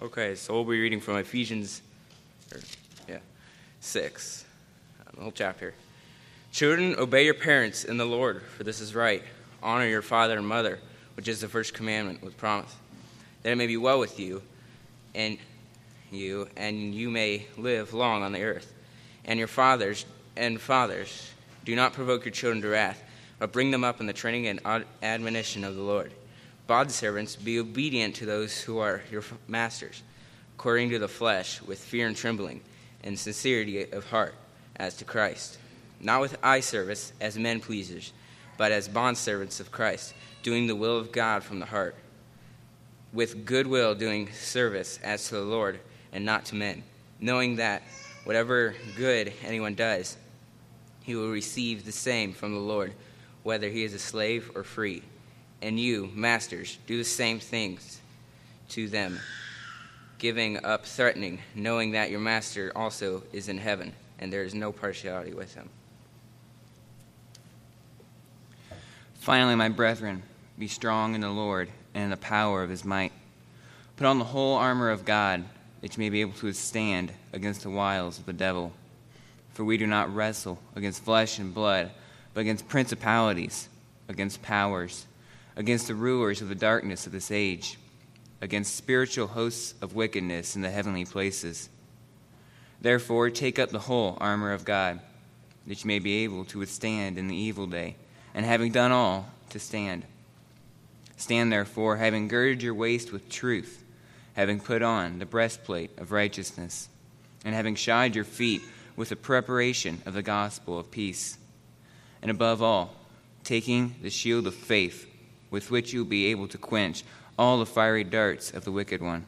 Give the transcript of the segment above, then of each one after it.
Okay, so we'll be reading from Ephesians, or, yeah, 6, uh, the whole chapter. Children, obey your parents in the Lord, for this is right. Honor your father and mother, which is the first commandment with promise, that it may be well with you and you, and you may live long on the earth. And your fathers and fathers, do not provoke your children to wrath, but bring them up in the training and admonition of the Lord. Bondservants, be obedient to those who are your masters, according to the flesh, with fear and trembling, and sincerity of heart, as to Christ. Not with eye service as men pleasers, but as bondservants of Christ, doing the will of God from the heart, with goodwill doing service as to the Lord and not to men, knowing that whatever good anyone does, he will receive the same from the Lord, whether he is a slave or free and you, masters, do the same things to them, giving up threatening, knowing that your master also is in heaven, and there is no partiality with him. Finally, my brethren, be strong in the Lord and in the power of his might. Put on the whole armor of God, that you may be able to withstand against the wiles of the devil. For we do not wrestle against flesh and blood, but against principalities, against powers against the rulers of the darkness of this age, against spiritual hosts of wickedness in the heavenly places. Therefore, take up the whole armor of God, that you may be able to withstand in the evil day, and having done all, to stand. Stand therefore, having girded your waist with truth, having put on the breastplate of righteousness, and having shod your feet with the preparation of the gospel of peace. And above all, taking the shield of faith, with which you will be able to quench all the fiery darts of the wicked one.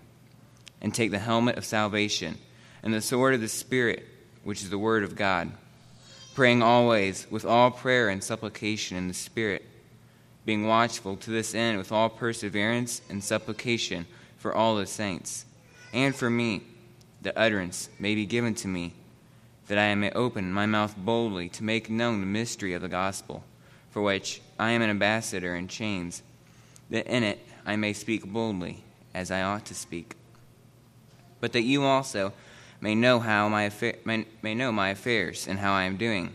And take the helmet of salvation and the sword of the Spirit, which is the word of God, praying always with all prayer and supplication in the Spirit, being watchful to this end with all perseverance and supplication for all the saints, and for me, that utterance may be given to me, that I may open my mouth boldly to make known the mystery of the gospel for which I am an ambassador in chains, that in it I may speak boldly as I ought to speak. But that you also may know how my affa- may, may know my affairs and how I am doing.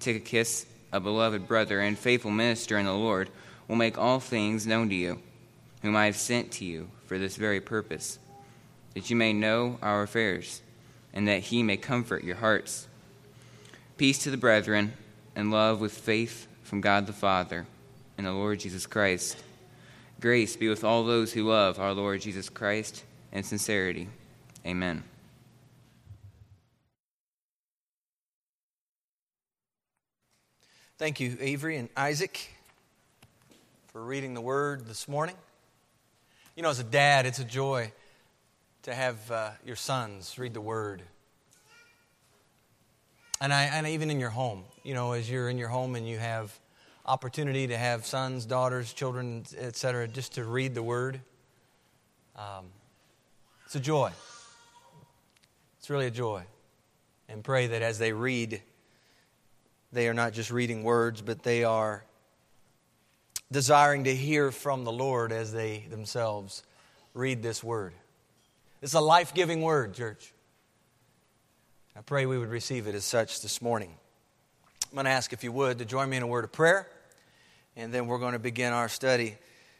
Tychicus, a beloved brother and faithful minister in the Lord, will make all things known to you, whom I have sent to you for this very purpose, that you may know our affairs, and that he may comfort your hearts. Peace to the brethren, and love with faith from God the Father and the Lord Jesus Christ. Grace be with all those who love our Lord Jesus Christ and sincerity. Amen. Thank you, Avery and Isaac, for reading the word this morning. You know, as a dad, it's a joy to have uh, your sons read the word. And, I, and even in your home, you know, as you're in your home and you have opportunity to have sons, daughters, children, etc., just to read the Word, um, it's a joy. It's really a joy. And pray that as they read, they are not just reading words, but they are desiring to hear from the Lord as they themselves read this Word. It's a life giving Word, church. I pray we would receive it as such this morning. I'm going to ask if you would to join me in a word of prayer, and then we're going to begin our study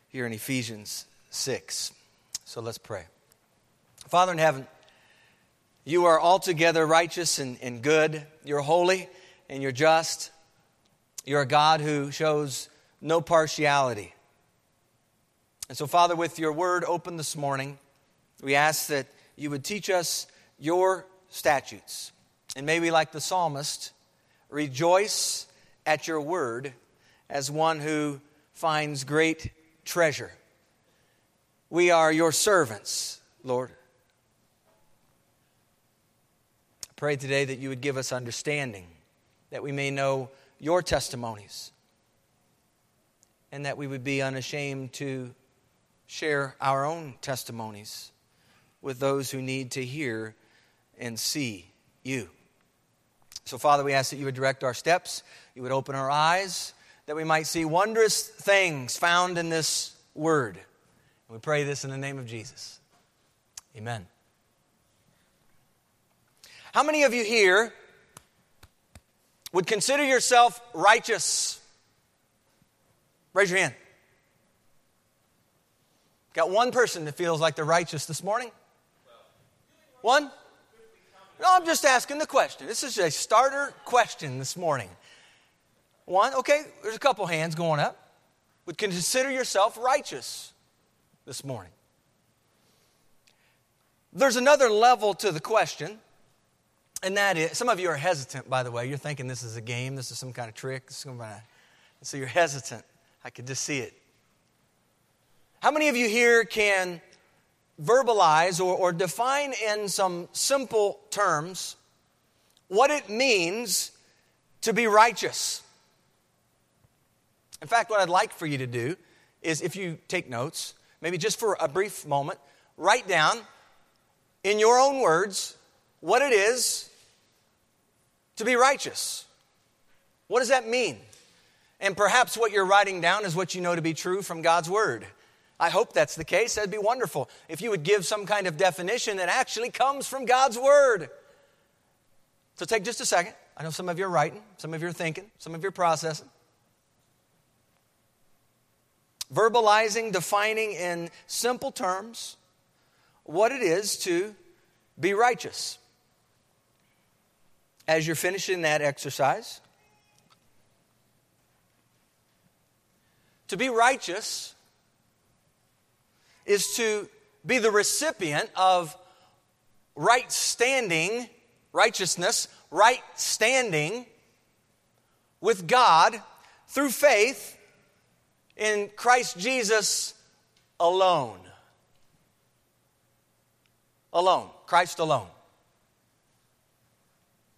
here in Ephesians 6. So let's pray. Father in heaven, you are altogether righteous and, and good. You're holy and you're just. You're a God who shows no partiality. And so, Father, with your word open this morning, we ask that you would teach us your statutes. And maybe, like the psalmist, rejoice at your word as one who finds great treasure. We are your servants, Lord. I pray today that you would give us understanding, that we may know your testimonies, and that we would be unashamed to share our own testimonies with those who need to hear and see you. So, Father, we ask that you would direct our steps, you would open our eyes, that we might see wondrous things found in this word. And we pray this in the name of Jesus. Amen. How many of you here would consider yourself righteous? Raise your hand. Got one person that feels like they're righteous this morning? One? No, I'm just asking the question. This is a starter question this morning. One, okay, there's a couple hands going up. Would consider yourself righteous this morning. There's another level to the question, and that is some of you are hesitant, by the way. You're thinking this is a game, this is some kind of trick, some kind of, so you're hesitant. I could just see it. How many of you here can verbalize or, or define in some simple terms what it means to be righteous? In fact, what I'd like for you to do is if you take notes, maybe just for a brief moment, write down in your own words what it is to be righteous. What does that mean? And perhaps what you're writing down is what you know to be true from God's Word. I hope that's the case. That'd be wonderful if you would give some kind of definition that actually comes from God's Word. So take just a second. I know some of you are writing, some of you are thinking, some of you are processing. Verbalizing, defining in simple terms what it is to be righteous. As you're finishing that exercise, to be righteous is to be the recipient of right standing, righteousness, right standing with God through faith in Christ Jesus alone. Alone. Christ alone.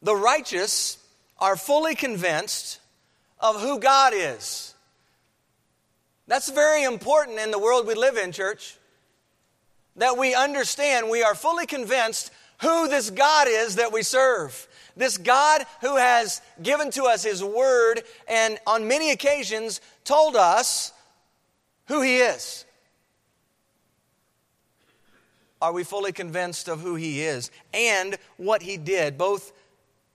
The righteous are fully convinced of who God is. That's very important in the world we live in, church that we understand, we are fully convinced who this God is that we serve. This God who has given to us His Word and on many occasions told us who He is. Are we fully convinced of who He is and what He did, both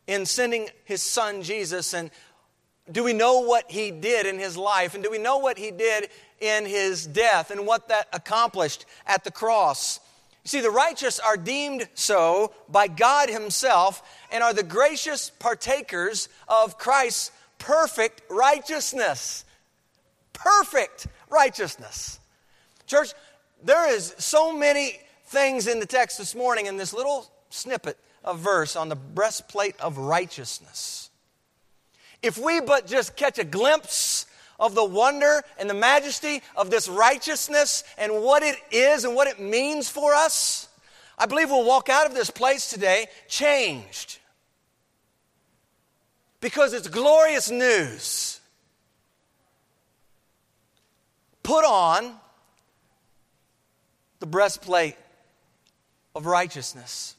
in sending His Son Jesus and do we know what He did in His life? And do we know what He did in his death and what that accomplished at the cross. You see, the righteous are deemed so by God Himself and are the gracious partakers of Christ's perfect righteousness. Perfect righteousness. Church, there is so many things in the text this morning in this little snippet of verse on the breastplate of righteousness. If we but just catch a glimpse of the wonder and the majesty of this righteousness and what it is and what it means for us, I believe we'll walk out of this place today changed. Because it's glorious news. Put on the breastplate of righteousness.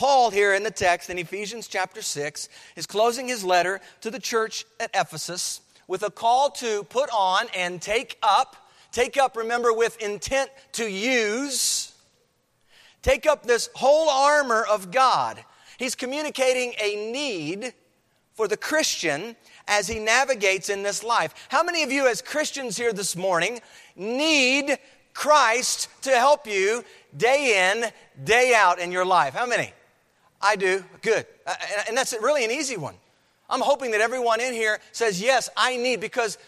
Paul, here in the text in Ephesians chapter 6, is closing his letter to the church at Ephesus with a call to put on and take up. Take up, remember, with intent to use. Take up this whole armor of God. He's communicating a need for the Christian as he navigates in this life. How many of you, as Christians here this morning, need Christ to help you day in, day out in your life? How many? I do. Good. Uh, and that's really an easy one. I'm hoping that everyone in here says, Yes, I need, because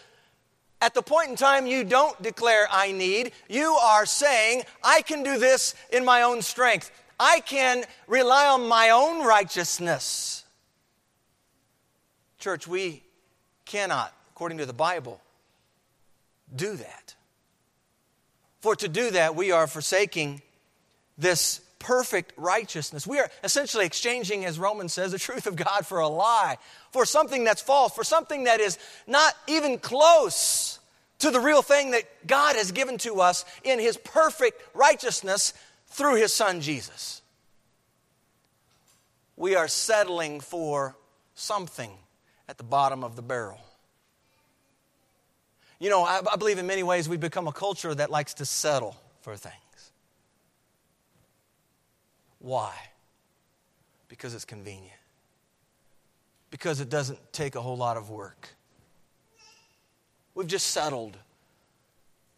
at the point in time you don't declare I need, you are saying, I can do this in my own strength. I can rely on my own righteousness. Church, we cannot, according to the Bible, do that. For to do that, we are forsaking this perfect righteousness. We are essentially exchanging, as Romans says, the truth of God for a lie, for something that's false, for something that is not even close to the real thing that God has given to us in His perfect righteousness through His Son Jesus. We are settling for something at the bottom of the barrel. You know, I, I believe in many ways we've become a culture that likes to settle for things. Why? Because it's convenient. Because it doesn't take a whole lot of work. We've just settled,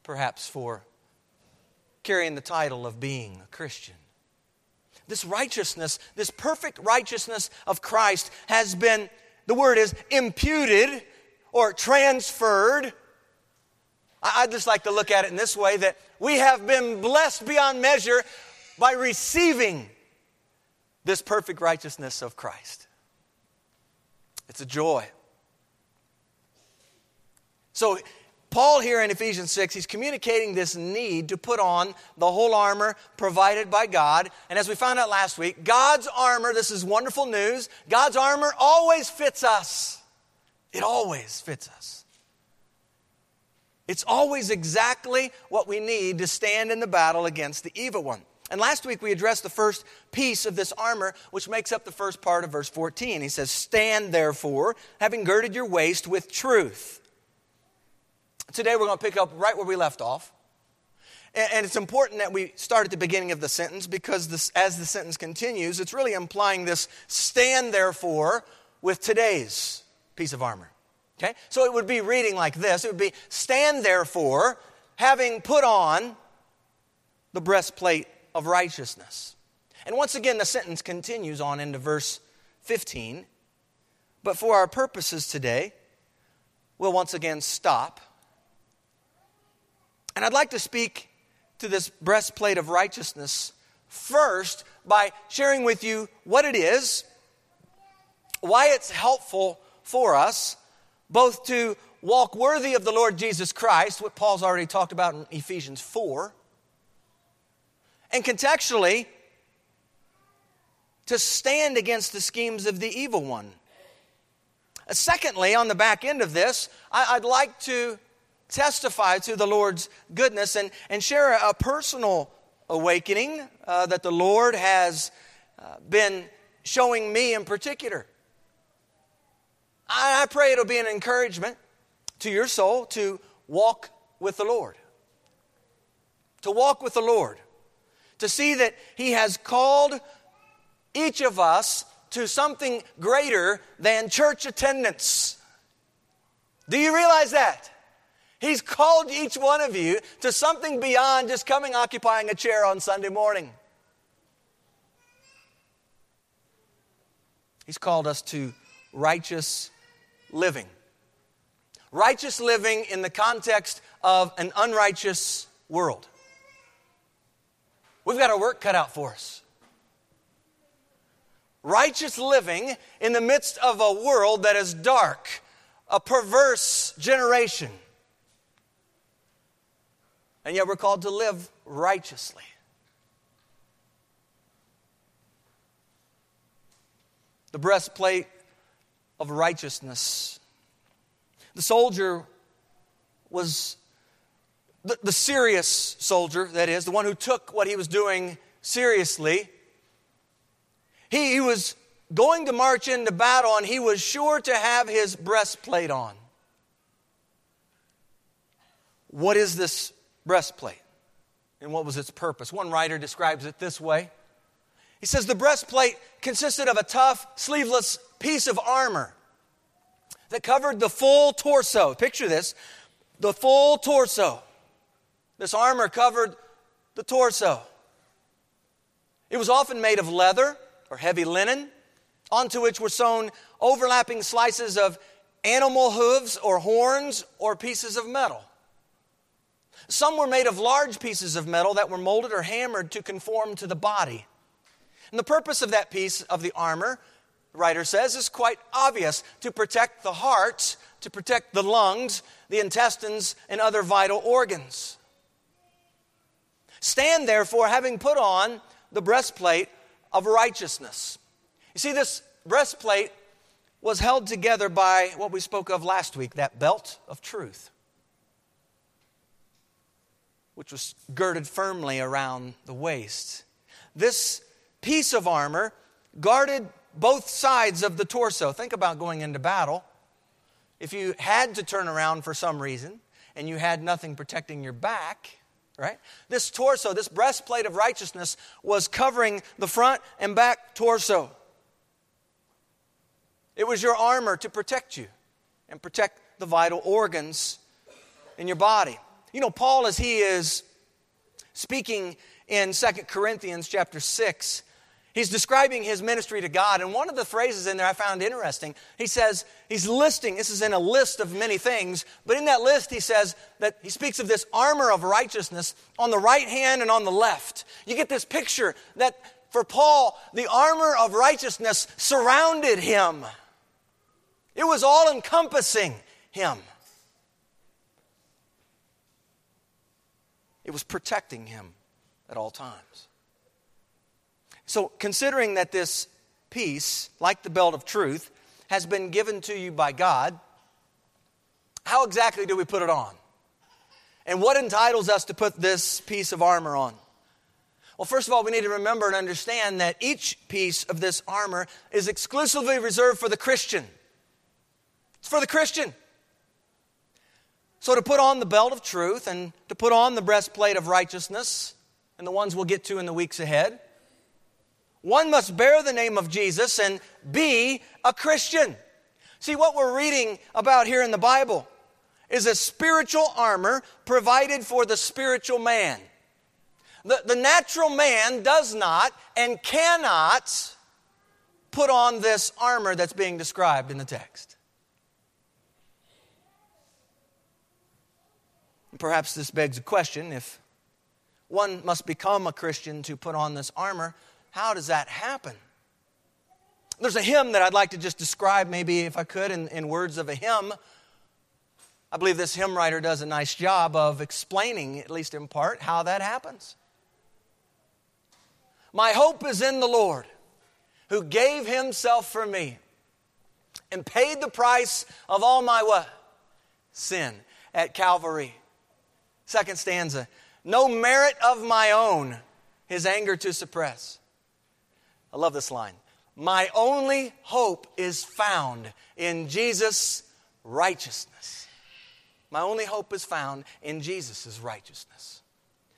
perhaps, for carrying the title of being a Christian. This righteousness, this perfect righteousness of Christ has been, the word is imputed or transferred. I'd just like to look at it in this way that we have been blessed beyond measure by receiving this perfect righteousness of Christ. It's a joy. So, Paul here in Ephesians 6, he's communicating this need to put on the whole armor provided by God. And as we found out last week, God's armor, this is wonderful news, God's armor always fits us. It always fits us. It's always exactly what we need to stand in the battle against the evil one. And last week we addressed the first piece of this armor, which makes up the first part of verse 14. He says, Stand therefore, having girded your waist with truth. Today we're going to pick up right where we left off. And it's important that we start at the beginning of the sentence because this, as the sentence continues, it's really implying this stand therefore with today's piece of armor. Okay? So it would be reading like this it would be stand therefore, having put on the breastplate of righteousness. And once again, the sentence continues on into verse 15. But for our purposes today, we'll once again stop and I'd like to speak to this breastplate of righteousness first by sharing with you what it is, why it's helpful for us, both to walk worthy of the Lord Jesus Christ, what Paul's already talked about in Ephesians 4, and contextually, to stand against the schemes of the evil one. Secondly, on the back end of this, I'd like to testify to the Lord's goodness and, and share a, personal awakening uh, that the Lord has uh, been showing me in particular. I, I pray it'll be an encouragement to your soul to walk with the Lord. To walk with the Lord. To see that He has called each of us to something greater than church attendance. Do you realize that? He's called each one of you to something beyond just coming occupying a chair on Sunday morning. He's called us to righteous living. Righteous living in the context of an unrighteous world. We've got our work cut out for us. Righteous living in the midst of a world that is dark, a perverse generation and yet we're called to live righteously. The breastplate of righteousness. The soldier was the, the, serious soldier, that is, the one who took what he was doing seriously. He, he was going to march into battle and he was sure to have his breastplate on. What is this breastplate. And what was its purpose? One writer describes it this way He says the breastplate consisted of a tough, sleeveless piece of armor that covered the full torso. Picture this the full torso. This armor covered the torso. It was often made of leather or heavy linen, onto which were sewn overlapping slices of animal hooves or horns or pieces of metal. Some were made of large pieces of metal that were molded or hammered to conform to the body. And the purpose of that piece of the armor, the writer says, is quite obvious to protect the heart, to protect the lungs, the intestines, and other vital organs. Stand therefore, having put on the breastplate of righteousness. You see, this breastplate was held together by what we spoke of last week that belt of truth which was girded firmly around the waist. This piece of armor guarded both sides of the torso. Think about going into battle. If you had to turn around for some reason and you had nothing protecting your back, right? This torso, this breastplate of righteousness, was covering the front and back torso. It was your armor to protect you and protect the vital organs in your body. You know, Paul, as he is speaking in Second Corinthians chapter 6, he's describing his ministry to God. And one of the phrases in there I found interesting. He says, he's listing, this is in a list of many things, but in that list he says that he speaks of this armor of righteousness on the right hand and on the left. You get this picture that for Paul, the armor of righteousness surrounded him. It was all encompassing him. It was protecting him at all times. So, considering that this piece, like the belt of truth, has been given to you by God, how exactly do we put it on? And what entitles us to put this piece of armor on? Well, first of all, we need to remember and understand that each piece of this armor is exclusively reserved for the Christian. It's for the Christian. So, to put on the belt of truth and to put on the breastplate of righteousness, and the ones we'll get to in the weeks ahead, one must bear the name of Jesus and be a Christian. See, what we're reading about here in the Bible is a spiritual armor provided for the spiritual man. The, the natural man does not and cannot put on this armor that's being described in the text. Perhaps this begs a question if one must become a Christian to put on this armor, how does that happen? There's a hymn that I'd like to just describe, maybe if I could, in, in words of a hymn. I believe this hymn writer does a nice job of explaining, at least in part, how that happens. My hope is in the Lord, who gave himself for me and paid the price of all my what? Sin at Calvary. Second stanza. No merit of my own, his anger to suppress. I love this line. My only hope is found in Jesus' righteousness. My only hope is found in Jesus' righteousness.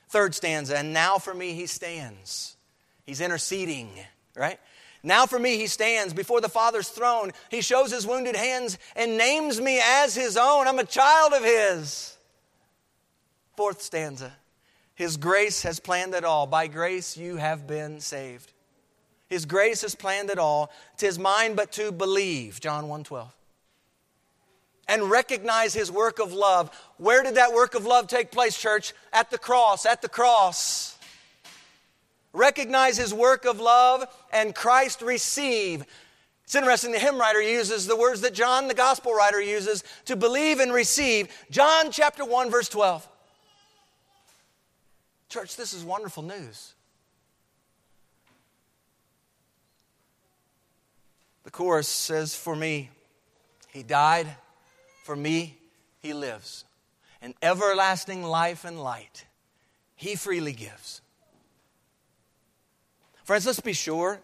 Third stanza, and now for me he stands. He's interceding, right? Now for me he stands before the Father's throne. He shows his wounded hands and names me as his own. I'm a child of his. Fourth stanza, his grace has planned it all. By grace you have been saved. His grace has planned it all. Tis mine but to believe, John 1 12. And recognize his work of love. Where did that work of love take place, church? At the cross, at the cross. Recognize his work of love and Christ receive. It's interesting, the hymn writer uses the words that John, the gospel writer, uses to believe and receive. John chapter 1, verse 12. Church, this is wonderful news. The chorus says, For me, he died. For me, he lives. An everlasting life and light he freely gives. Friends, let's be sure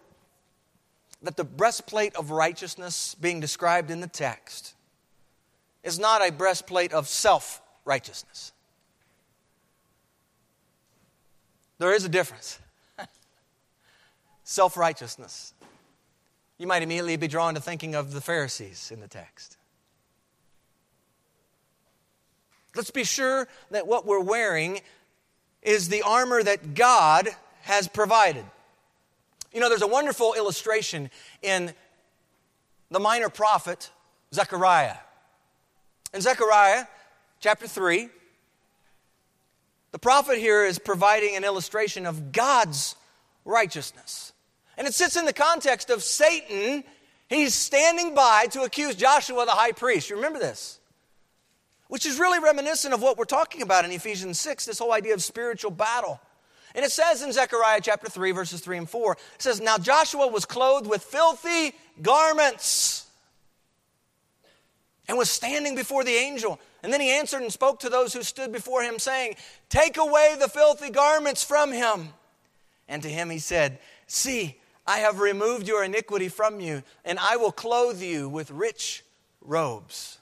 that the breastplate of righteousness being described in the text is not a breastplate of self righteousness. There is a difference. self righteousness you might immediately be drawn to thinking of the Pharisees in the text. Let's be sure that what we're wearing is the armor that God has provided. You know, there's a wonderful illustration in the minor prophet Zechariah. In Zechariah chapter 3, the prophet here is providing an illustration of God's righteousness. And it sits in the context of Satan. He's standing by to accuse Joshua the high priest. You remember this? Which is really reminiscent of what we're talking about in Ephesians 6, this whole idea of spiritual battle. And it says in Zechariah chapter 3, verses 3 and 4, it says, Now Joshua was clothed with filthy garments and was standing before the angel. And then he answered and spoke to those who stood before him, saying, Take away the filthy garments from him. And to him he said, See, I have removed your iniquity from you, and I will clothe you with rich robes.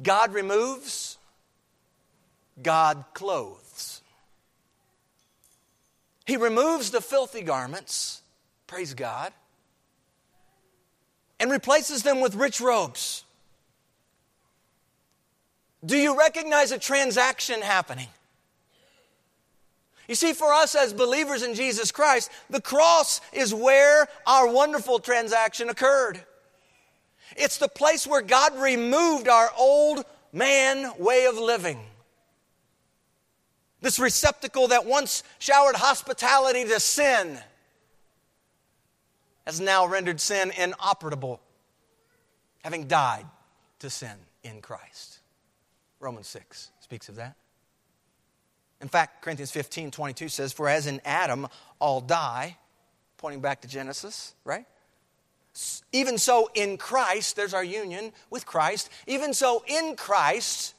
God removes, God clothes. He removes the filthy garments, praise God, and replaces them with rich robes. Do you recognize a transaction happening? You see, for us as believers in Jesus Christ, the cross is where our wonderful transaction occurred. It's the place where God removed our old man way of living. This receptacle that once showered hospitality to sin has now rendered sin inoperable, having died to sin in Christ. Romans 6 speaks of that. In fact, Corinthians 15 22 says, For as in Adam all die, pointing back to Genesis, right? Even so, in Christ, there's our union with Christ. Even so, in Christ,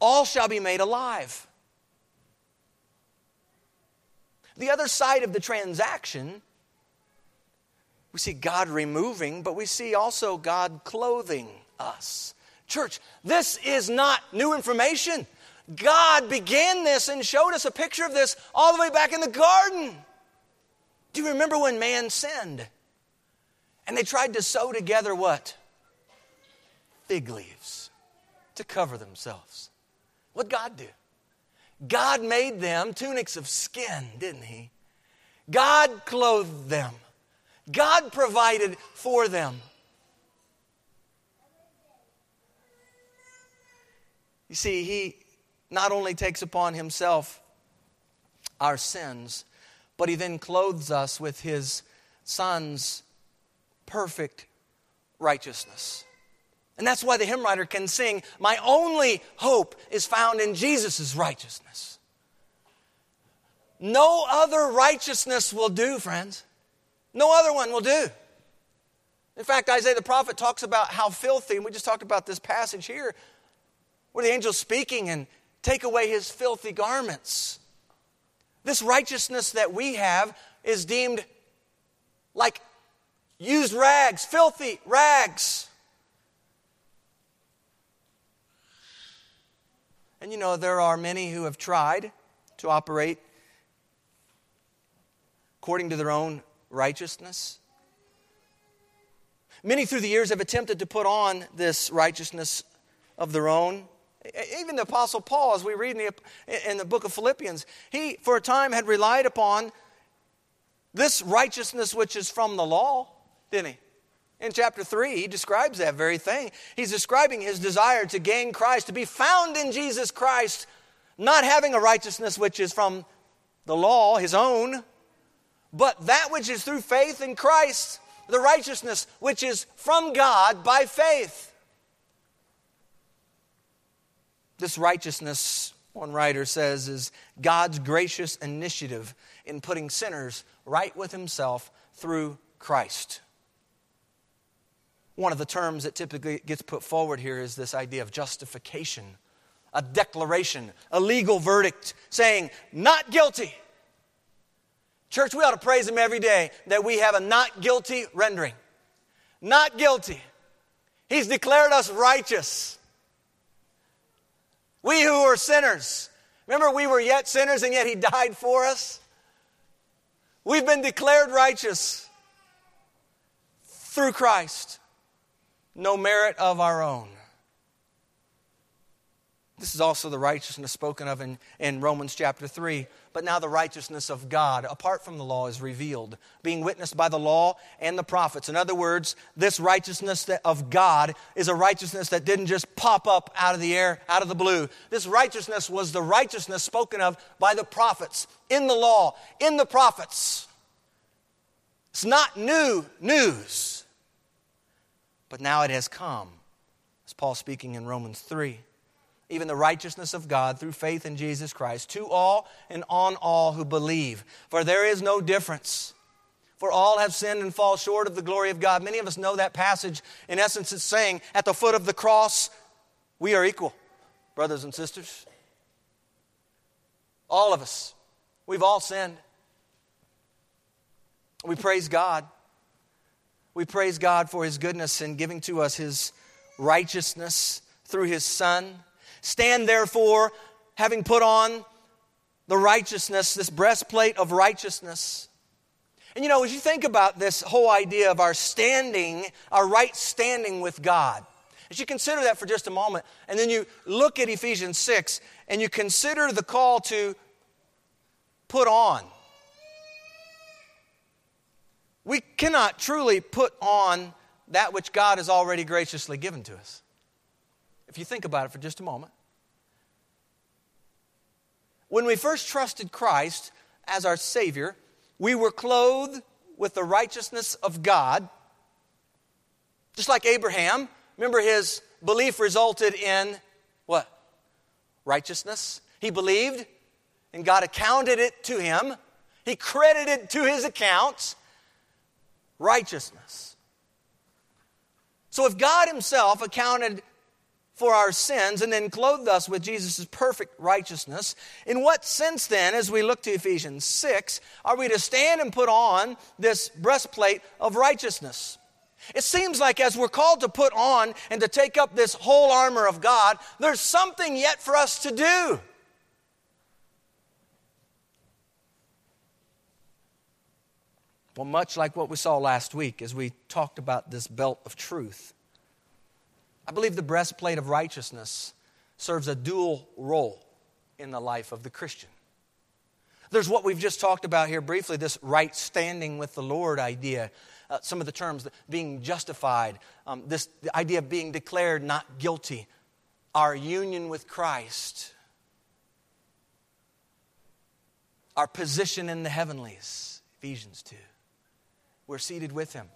all shall be made alive. The other side of the transaction, we see God removing, but we see also God clothing us. Church, this is not new information. God began this and showed us a picture of this all the way back in the garden. Do you remember when man sinned? And they tried to sew together what? Fig leaves to cover themselves. What God do? God made them tunics of skin, didn't He? God clothed them. God provided for them. You see, He not only takes upon Himself our sins, but He then clothes us with His Son's perfect righteousness. And that's why the hymn writer can sing, My only hope is found in Jesus' righteousness. No other righteousness will do, friends. No other one will do. In fact, Isaiah the prophet talks about how filthy, and we just talked about this passage here, where the angel's speaking and take away his filthy garments. This righteousness that we have is deemed like used rags, filthy rags. And you know, there are many who have tried to operate according to their own righteousness. Many through the years have attempted to put on this righteousness of their own. Even the Apostle Paul, as we read in the, in the book of Philippians, he for a time had relied upon this righteousness which is from the law didn't he? In chapter 3, he describes that very thing. He's describing his desire to gain Christ, to be found in Jesus Christ, not having a righteousness which is from the law, his own, but that which is through faith in Christ, the righteousness which is from God by faith. This righteousness, one writer says, is God's gracious initiative in putting sinners right with himself through Christ. One of the terms that typically gets put forward here is this idea of justification, a declaration, a legal verdict saying, not guilty. Church, we ought to praise Him every day that we have a not guilty rendering. Not guilty. He's declared us righteous. We who are sinners. Remember, we were yet sinners and yet He died for us? We've been declared righteous through Christ no merit of our own. This is also the righteousness spoken of in, in Romans chapter 3. But now the righteousness of God, apart from the law, is revealed, being witnessed by the law and the prophets. In other words, this righteousness of God is a righteousness that didn't just pop up out of the air, out of the blue. This righteousness was the righteousness spoken of by the prophets, in the law, in the prophets. It's not new news. But now it has come, as Paul speaking in Romans 3. Even the righteousness of God through faith in Jesus Christ to all and on all who believe. For there is no difference. For all have sinned and fall short of the glory of God. Many of us know that passage. In essence, it's saying, at the foot of the cross, we are equal, brothers and sisters. All of us. We've all sinned. We praise God we praise God for his goodness in giving to us his righteousness through his Son. Stand therefore having put on the righteousness, this breastplate of righteousness. And you know, as you think about this whole idea of our standing, our right standing with God, as you consider that for just a moment, and then you look at Ephesians 6 and you consider the call to put on. We cannot truly put on that which God has already graciously given to us. If you think about it for just a moment. When we first trusted Christ as our Savior, we were clothed with the righteousness of God. Just like Abraham, remember his belief resulted in what? Righteousness. He believed, and God accounted it to him. He credited to his accounts righteousness. So if God Himself accounted for our sins and then clothed us with Jesus' perfect righteousness. In what sense, then, as we look to Ephesians 6, are we to stand and put on this breastplate of righteousness? It seems like as we're called to put on and to take up this whole armor of God, there's something yet for us to do. Well, much like what we saw last week as we talked about this belt of truth. I believe the breastplate of righteousness serves a dual role in the life of the Christian. There's what we've just talked about here briefly this right standing with the Lord idea. Uh, some of the terms being justified, um, this the idea of being declared not guilty, our union with Christ, our position in the heavenlies, Ephesians 2. We're seated with Him.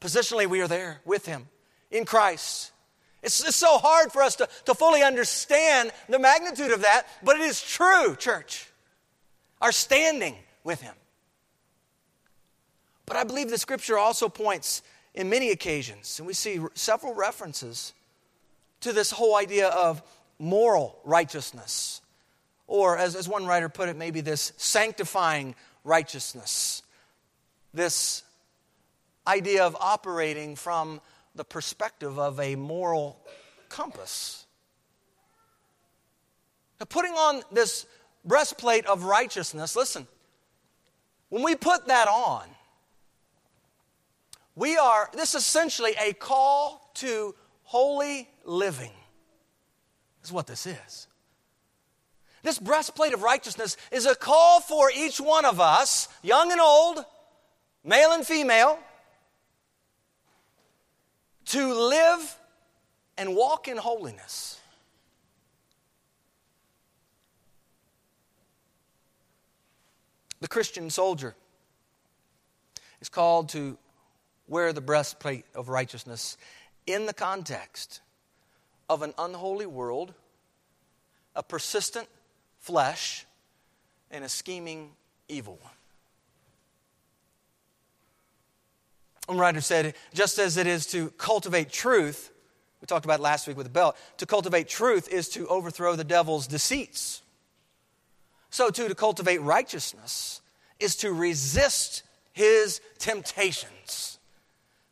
Positionally, we are there with Him in Christ. It's, it's so hard for us to, to fully understand the magnitude of that, but it is true, church. Our standing with Him. But I believe the scripture also points in many occasions, and we see several references to this whole idea of moral righteousness. Or, as, as one writer put it, maybe this sanctifying righteousness. This idea of operating from the perspective of a moral compass. Now, putting on this breastplate of righteousness, listen, when we put that on, we are, this is essentially a call to holy living, is what this is. This breastplate of righteousness is a call for each one of us, young and old, male and female, to live and walk in holiness. The Christian soldier is called to wear the breastplate of righteousness in the context of an unholy world, a persistent flesh, and a scheming evil one. One writer said, just as it is to cultivate truth, we talked about last week with the belt, to cultivate truth is to overthrow the devil's deceits. So, too, to cultivate righteousness is to resist his temptations.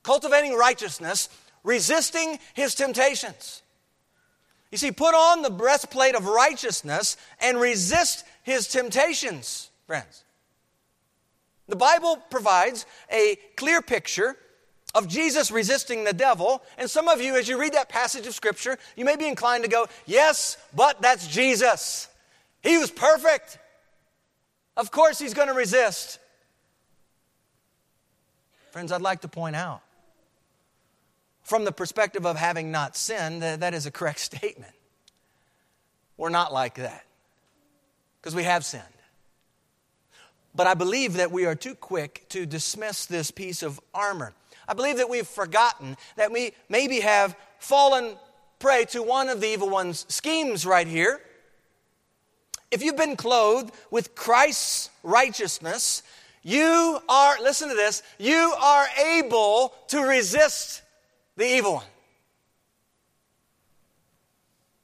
Cultivating righteousness, resisting his temptations. You see, put on the breastplate of righteousness and resist his temptations, friends. The Bible provides a clear picture of Jesus resisting the devil. And some of you, as you read that passage of Scripture, you may be inclined to go, Yes, but that's Jesus. He was perfect. Of course, he's going to resist. Friends, I'd like to point out from the perspective of having not sinned, that, is a correct statement. We're not like that because we have sinned. But I believe that we are too quick to dismiss this piece of armor. I believe that we've forgotten that we maybe have fallen prey to one of the evil one's schemes right here. If you've been clothed with Christ's righteousness, you are, listen to this, you are able to resist the evil one.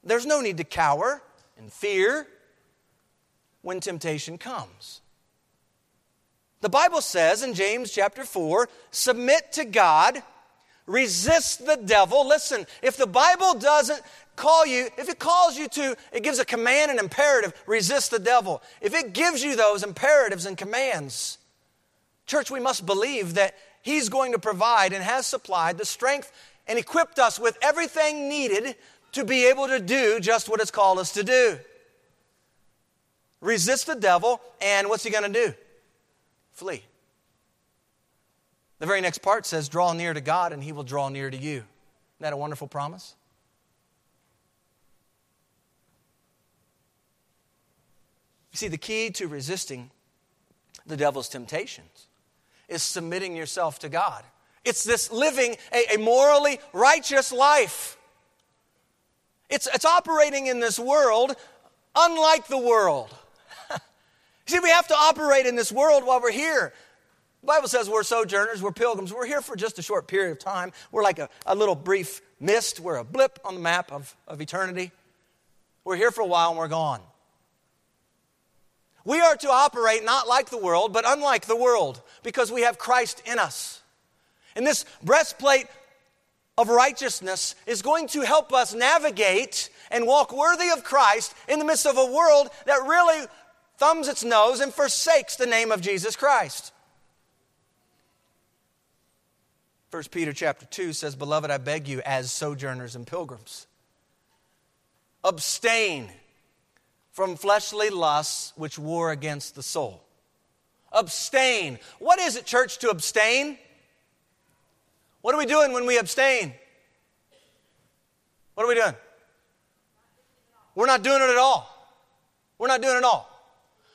There's no need to cower and fear when temptation comes. The Bible says in James chapter 4 submit to God, resist the devil. Listen, if the Bible doesn't call you, if it calls you to, it gives a command and imperative, resist the devil. If it gives you those imperatives and commands, church, we must believe that he's going to provide and has supplied the strength and equipped us with everything needed to be able to do just what it's called us to do. Resist the devil, and what's he going to do? Flee. The very next part says, Draw near to God, and he will draw near to you. Isn't that a wonderful promise? You see, the key to resisting the devil's temptations is submitting yourself to God. It's this living a, a morally righteous life. It's, it's operating in this world unlike the world. See, we have to operate in this world while we're here. The Bible says we're sojourners, we're pilgrims. We're here for just a short period of time. We're like a, a little brief mist, we're a blip on the map of, of eternity. We're here for a while and we're gone. We are to operate not like the world, but unlike the world, because we have Christ in us. And this breastplate of righteousness is going to help us navigate and walk worthy of Christ in the midst of a world that really thumbs its nose and forsakes the name of Jesus Christ. 1 Peter chapter 2 says, Beloved, I beg you, as sojourners and pilgrims, abstain from fleshly lusts which war against the soul. Abstain. What is it, church, to abstain? What are we doing when we abstain? What are we doing? We're not doing it at all. We're not doing it at all.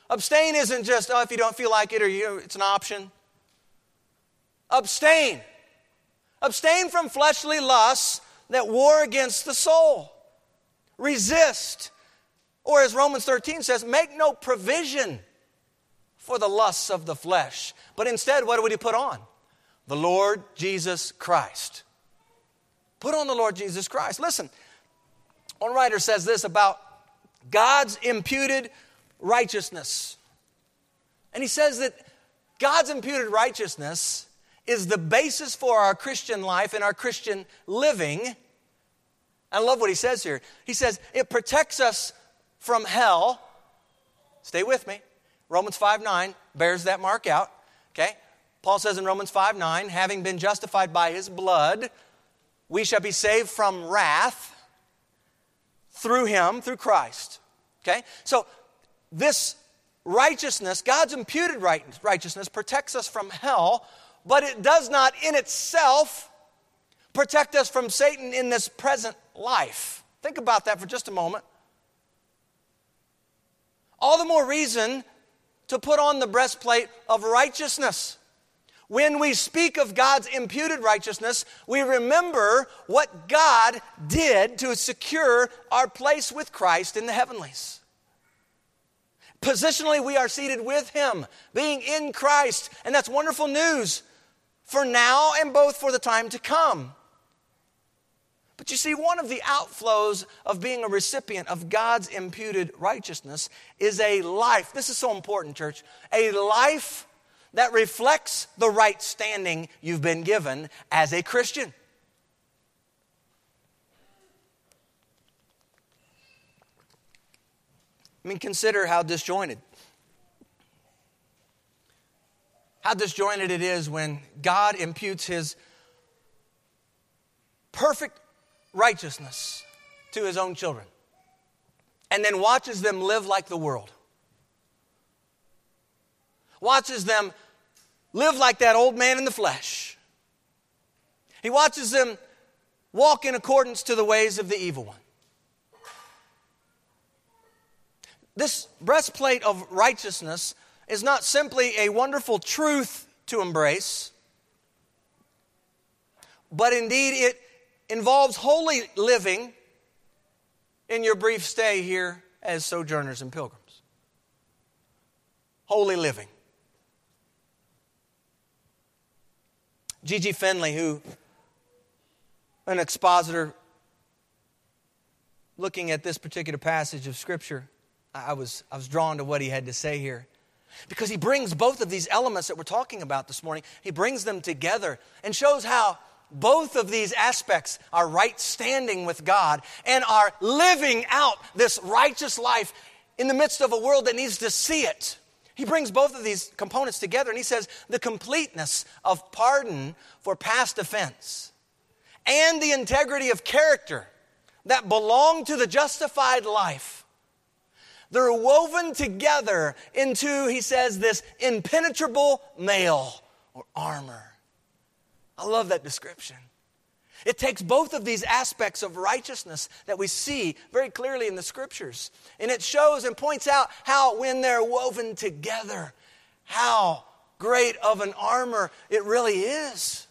Abstain isn't just, oh, if you don't feel like it or you, it's an option. Abstain. Abstain from fleshly lusts that war against the soul. Resist. Or as Romans 13 says, make no provision for the lusts of the flesh. But instead, what would we put on? The Lord Jesus Christ. Put on the Lord Jesus Christ. Listen, one writer says this about God's imputed righteousness. And he says that God's imputed righteousness is the basis for our Christian life and our Christian living. I love what he says here. He says it protects us from hell. Stay with me. Romans 5 9 bears that mark out. Okay? Paul says in Romans 5 9, having been justified by his blood, we shall be saved from wrath through him, through Christ. Okay? So this righteousness, God's imputed righteousness, protects us from hell, but it does not in itself protect us from Satan in this present life. Think about that for just a moment. All the more reason to put on the breastplate of righteousness. When we speak of God's imputed righteousness, we remember what God did to secure our place with Christ in the heavenlies. Positionally, we are seated with Him, being in Christ. And that's wonderful news for now and both for the time to come. But you see, one of the outflows of being a recipient of God's imputed righteousness is a life. This is so important, church. A life that reflects the right standing you've been given as a Christian. I mean, consider how disjointed. How disjointed it is when God imputes his perfect righteousness to his own children and then watches them live like the world. Watches them live like that old man in the flesh. He watches them walk in accordance to the ways of the evil one. This breastplate of righteousness is not simply a wonderful truth to embrace, but indeed it involves holy living in your brief stay here as sojourners and pilgrims. Holy living. G.G. Findlay, who, an expositor looking at this particular passage of Scripture, I was, I was drawn to what he had to say here. Because he brings both of these elements that we're talking about this morning, he brings them together and shows how both of these aspects our right standing with God and our living out this righteous life in the midst of a world that needs to see it. He brings both of these components together and he says the completeness of pardon for past offense and the integrity of character that belong to the justified life. They're woven together into, he says, this impenetrable mail or armor. I love that description. It takes both of these aspects of righteousness that we see very clearly in the scriptures. And it shows and points out how, when they're woven together, how great of an armor it really is.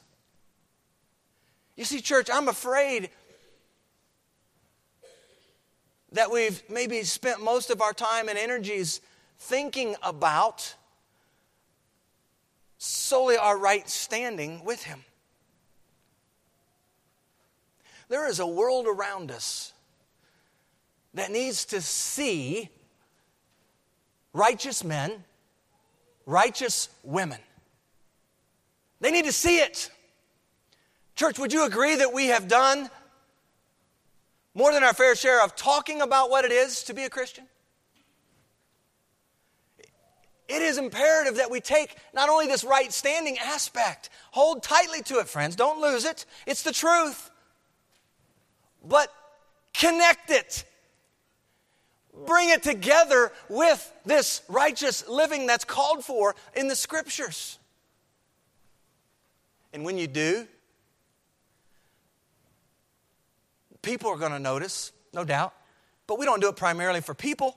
You see, church, I'm afraid that we've maybe spent most of our time and energies thinking about solely our right standing with Him. There is a world around us that needs to see righteous men, righteous women. They need to see it. Church, would you agree that we have done more than our fair share of talking about what it is to be a Christian? It is imperative that we take not only this right standing aspect, hold tightly to it, friends, don't lose it. It's the truth but connect it. Bring it together with this righteous living that's called for in the scriptures. And when you do, people are going to notice, no doubt. But we don't do it primarily for people.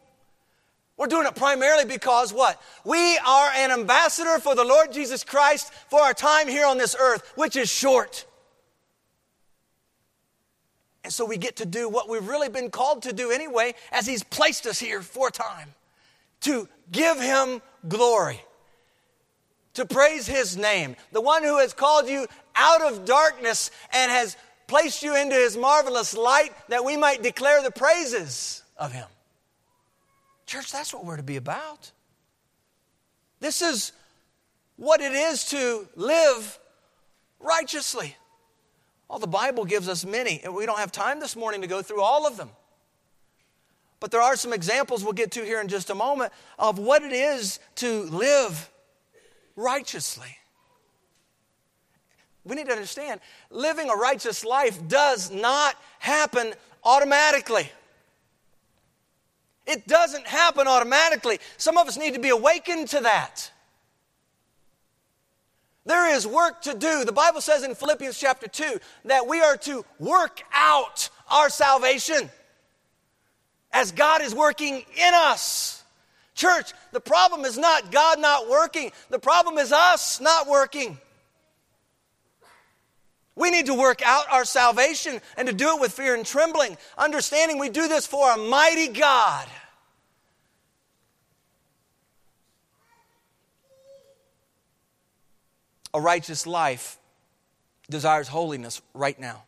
We're doing it primarily because what? We are an ambassador for the Lord Jesus Christ for our time here on this earth, which is short. And so we get to do what we've really been called to do anyway, as He's placed us here for a time to give Him glory, to praise His name, the one who has called you out of darkness and has placed you into His marvelous light that we might declare the praises of Him. Church, that's what we're to be about. This is what it is to live righteously. Well, the Bible gives us many, and we don't have time this morning to go through all of them. But there are some examples we'll get to here in just a moment of what it is to live righteously. We need to understand living a righteous life does not happen automatically. It doesn't happen automatically. Some of us need to be awakened to that. There is work to do. The Bible says in Philippians chapter 2 that we are to work out our salvation as God is working in us. Church, the problem is not God not working, the problem is us not working. We need to work out our salvation and to do it with fear and trembling, understanding we do this for a mighty God A righteous life desires holiness right now.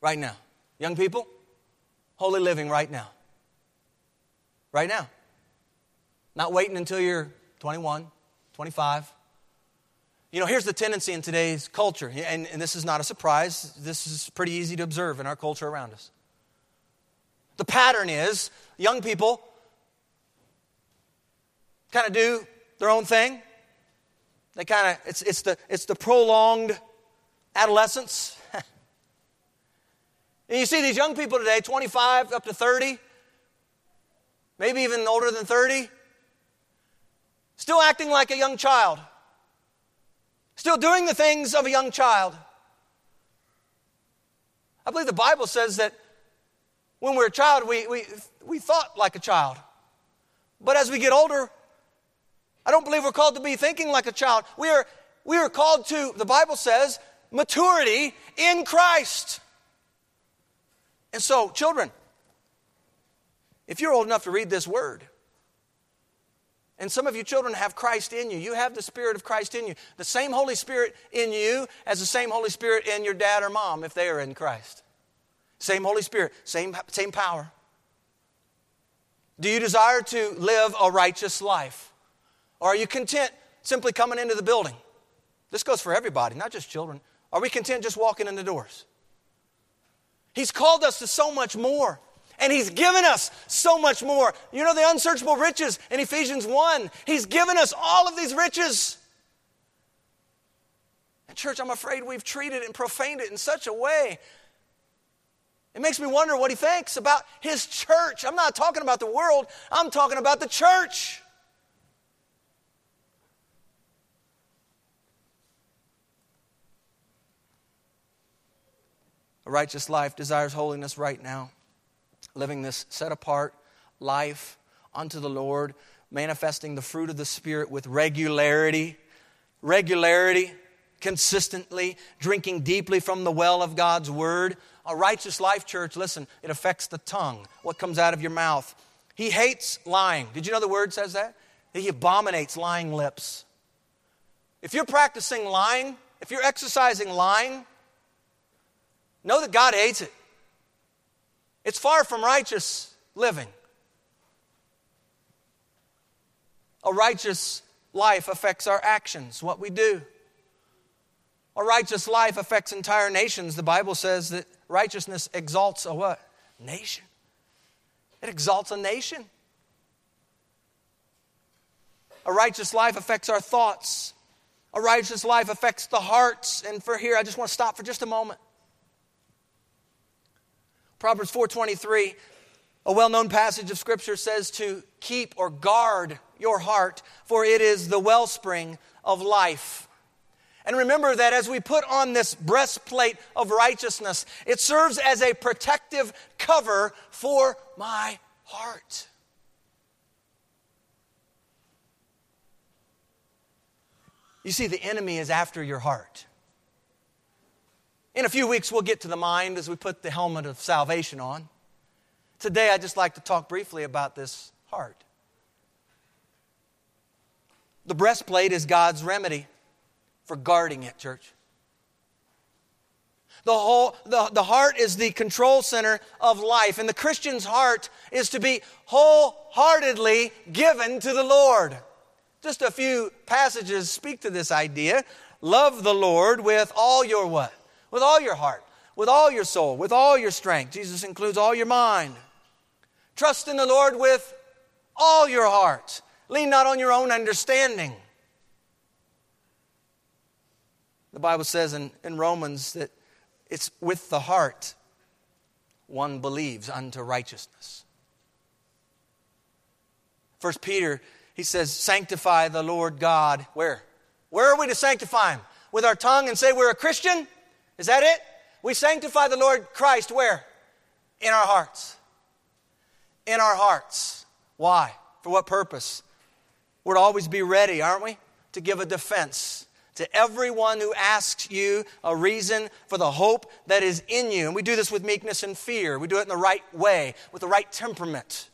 Right now. Young people, holy living right now. Right now. Not waiting until you're 21, 25. You know, here's the tendency in today's culture, and, and this is not a surprise. This is pretty easy to observe in our culture around us. The pattern is young people kind of do their own thing, they kind of, it's, it's, the, it's the prolonged adolescence. and you see these young people today, 25 up to 30, maybe even older than 30, still acting like a young child, still doing the things of a young child. I believe the Bible says that when we're a child, we, we, we thought like a child. But as we get older, I don't believe we're called to be thinking like a child. We are, we are called to, the Bible says, maturity in Christ. And so, children, if you're old enough to read this word, and some of you children have Christ in you. You have the Spirit of Christ in you. The same Holy Spirit in you as the same Holy Spirit in your dad or mom if they are in Christ. Same Holy Spirit, same, same power. Do you desire to live a righteous life? Or are you content simply coming into the building? This goes for everybody, not just children. Are we content just walking in the doors? He's called us to so much more. And He's given us so much more. You know the unsearchable riches in Ephesians 1. He's given us all of these riches. And, church, I'm afraid we've treated and profaned it in such a way. It makes me wonder what He thinks about His church. I'm not talking about the world, I'm talking about the church. A righteous life desires holiness right now. Living this set apart life unto the Lord, manifesting the fruit of the Spirit with regularity. Regularity, consistently, drinking deeply from the well of God's Word. A righteous life, church, listen, it affects the tongue, what comes out of your mouth. He hates lying. Did you know the Word says that? He abominates lying lips. If you're practicing lying, if you're exercising lying, Know that God hates it. It's far from righteous living. A righteous life affects our actions, what we do. A righteous life affects entire nations. The Bible says that righteousness exalts a what? Nation. It exalts a nation. A righteous life affects our thoughts. A righteous life affects the hearts. And for here, I just want to stop for just a moment. Proverbs 4:23, a well-known passage of scripture says to keep or guard your heart, for it is the wellspring of life. And remember that as we put on this breastplate of righteousness, it serves as a protective cover for my heart. You see, the enemy is after your heart. In a few weeks, we'll get to the mind as we put the helmet of salvation on. Today, I'd just like to talk briefly about this heart. The breastplate is God's remedy for guarding it, church. The, whole, the, the heart is the control center of life, and the Christian's heart is to be wholeheartedly given to the Lord. Just a few passages speak to this idea. Love the Lord with all your what? With all your heart, with all your soul, with all your strength. Jesus includes all your mind. Trust in the Lord with all your heart. Lean not on your own understanding. The Bible says in, in Romans that it's with the heart one believes unto righteousness. First Peter, he says, sanctify the Lord God. Where? Where are we to sanctify him? With our tongue and say we're a Christian? Is that it? We sanctify the Lord Christ where? In our hearts. In our hearts. Why? For what purpose? We're to always be ready, aren't we? To give a defense to everyone who asks you a reason for the hope that is in you. And we do this with meekness and fear. We do it in the right way, with the right temperament.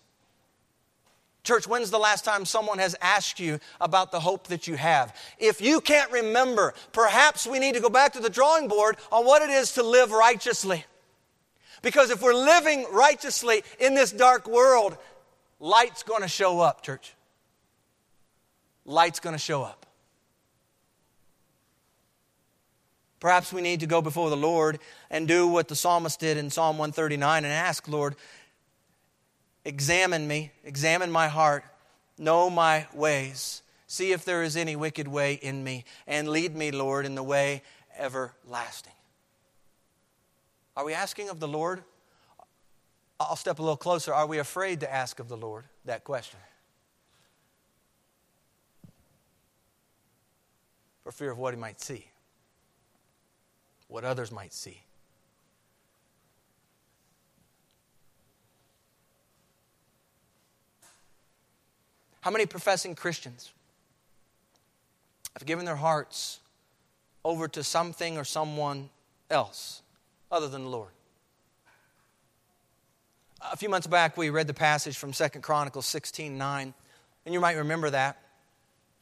Church, when's the last time someone has asked you about the hope that you have? If you can't remember, perhaps we need to go back to the drawing board on what it is to live righteously. Because if we're living righteously in this dark world, light's going to show up, church. Light's going to show up. Perhaps we need to go before the Lord and do what the psalmist did in Psalm 139 and ask, Lord, Examine me, examine my heart, know my ways. See if there is any wicked way in me, and lead me, Lord, in the way everlasting. Are we asking of the Lord? I'll step a little closer. Are we afraid to ask of the Lord that question? For fear of what he might see, what others might see. How many professing Christians have given their hearts over to something or someone else other than the Lord? A few months back, we read the passage from Second Chronicles 16 9, and you might remember that.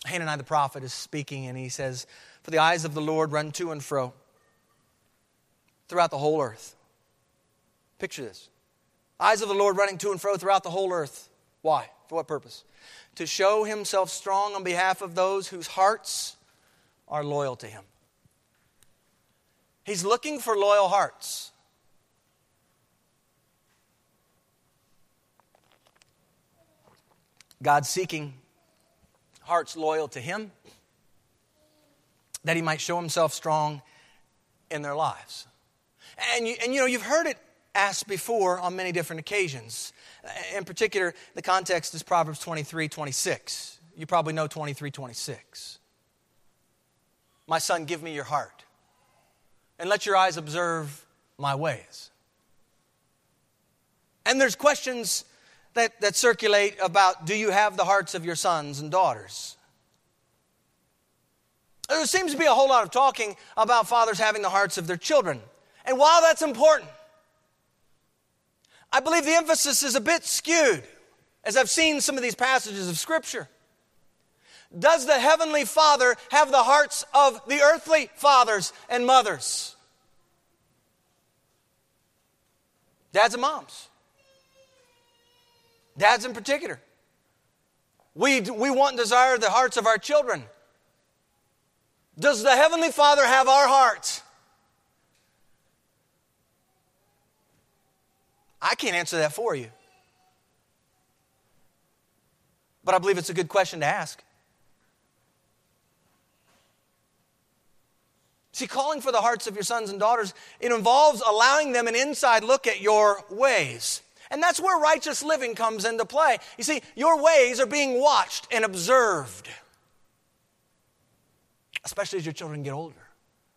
Hananiah the prophet is speaking, and he says, For the eyes of the Lord run to and fro throughout the whole earth. Picture this eyes of the Lord running to and fro throughout the whole earth. Why? For what purpose? to show himself strong on behalf of those whose hearts are loyal to him. He's looking for loyal hearts. God's seeking hearts loyal to Him, that He might show Himself strong in their lives. And you, and you know, you've heard it asked before on many different occasions. In particular, the context is Proverbs 23 26. You probably know 23 26. My son, give me your heart, and let your eyes observe my ways. And there's questions that, that circulate about do you have the hearts of your sons and daughters? There seems to be a whole lot of talking about fathers having the hearts of their children. And while that's important, I believe the emphasis is a bit skewed as I've seen some of these passages of Scripture. Does the Heavenly Father have the hearts of the earthly fathers and mothers? Dads and moms. Dads in particular. We, we want and desire the hearts of our children. Does the Heavenly Father have our hearts? I can't answer that for you. But I believe it's a good question to ask. See, calling for the hearts of your sons and daughters, it involves allowing them an inside look at your ways. And that's where righteous living comes into play. You see, your ways are being watched and observed, especially as your children get older.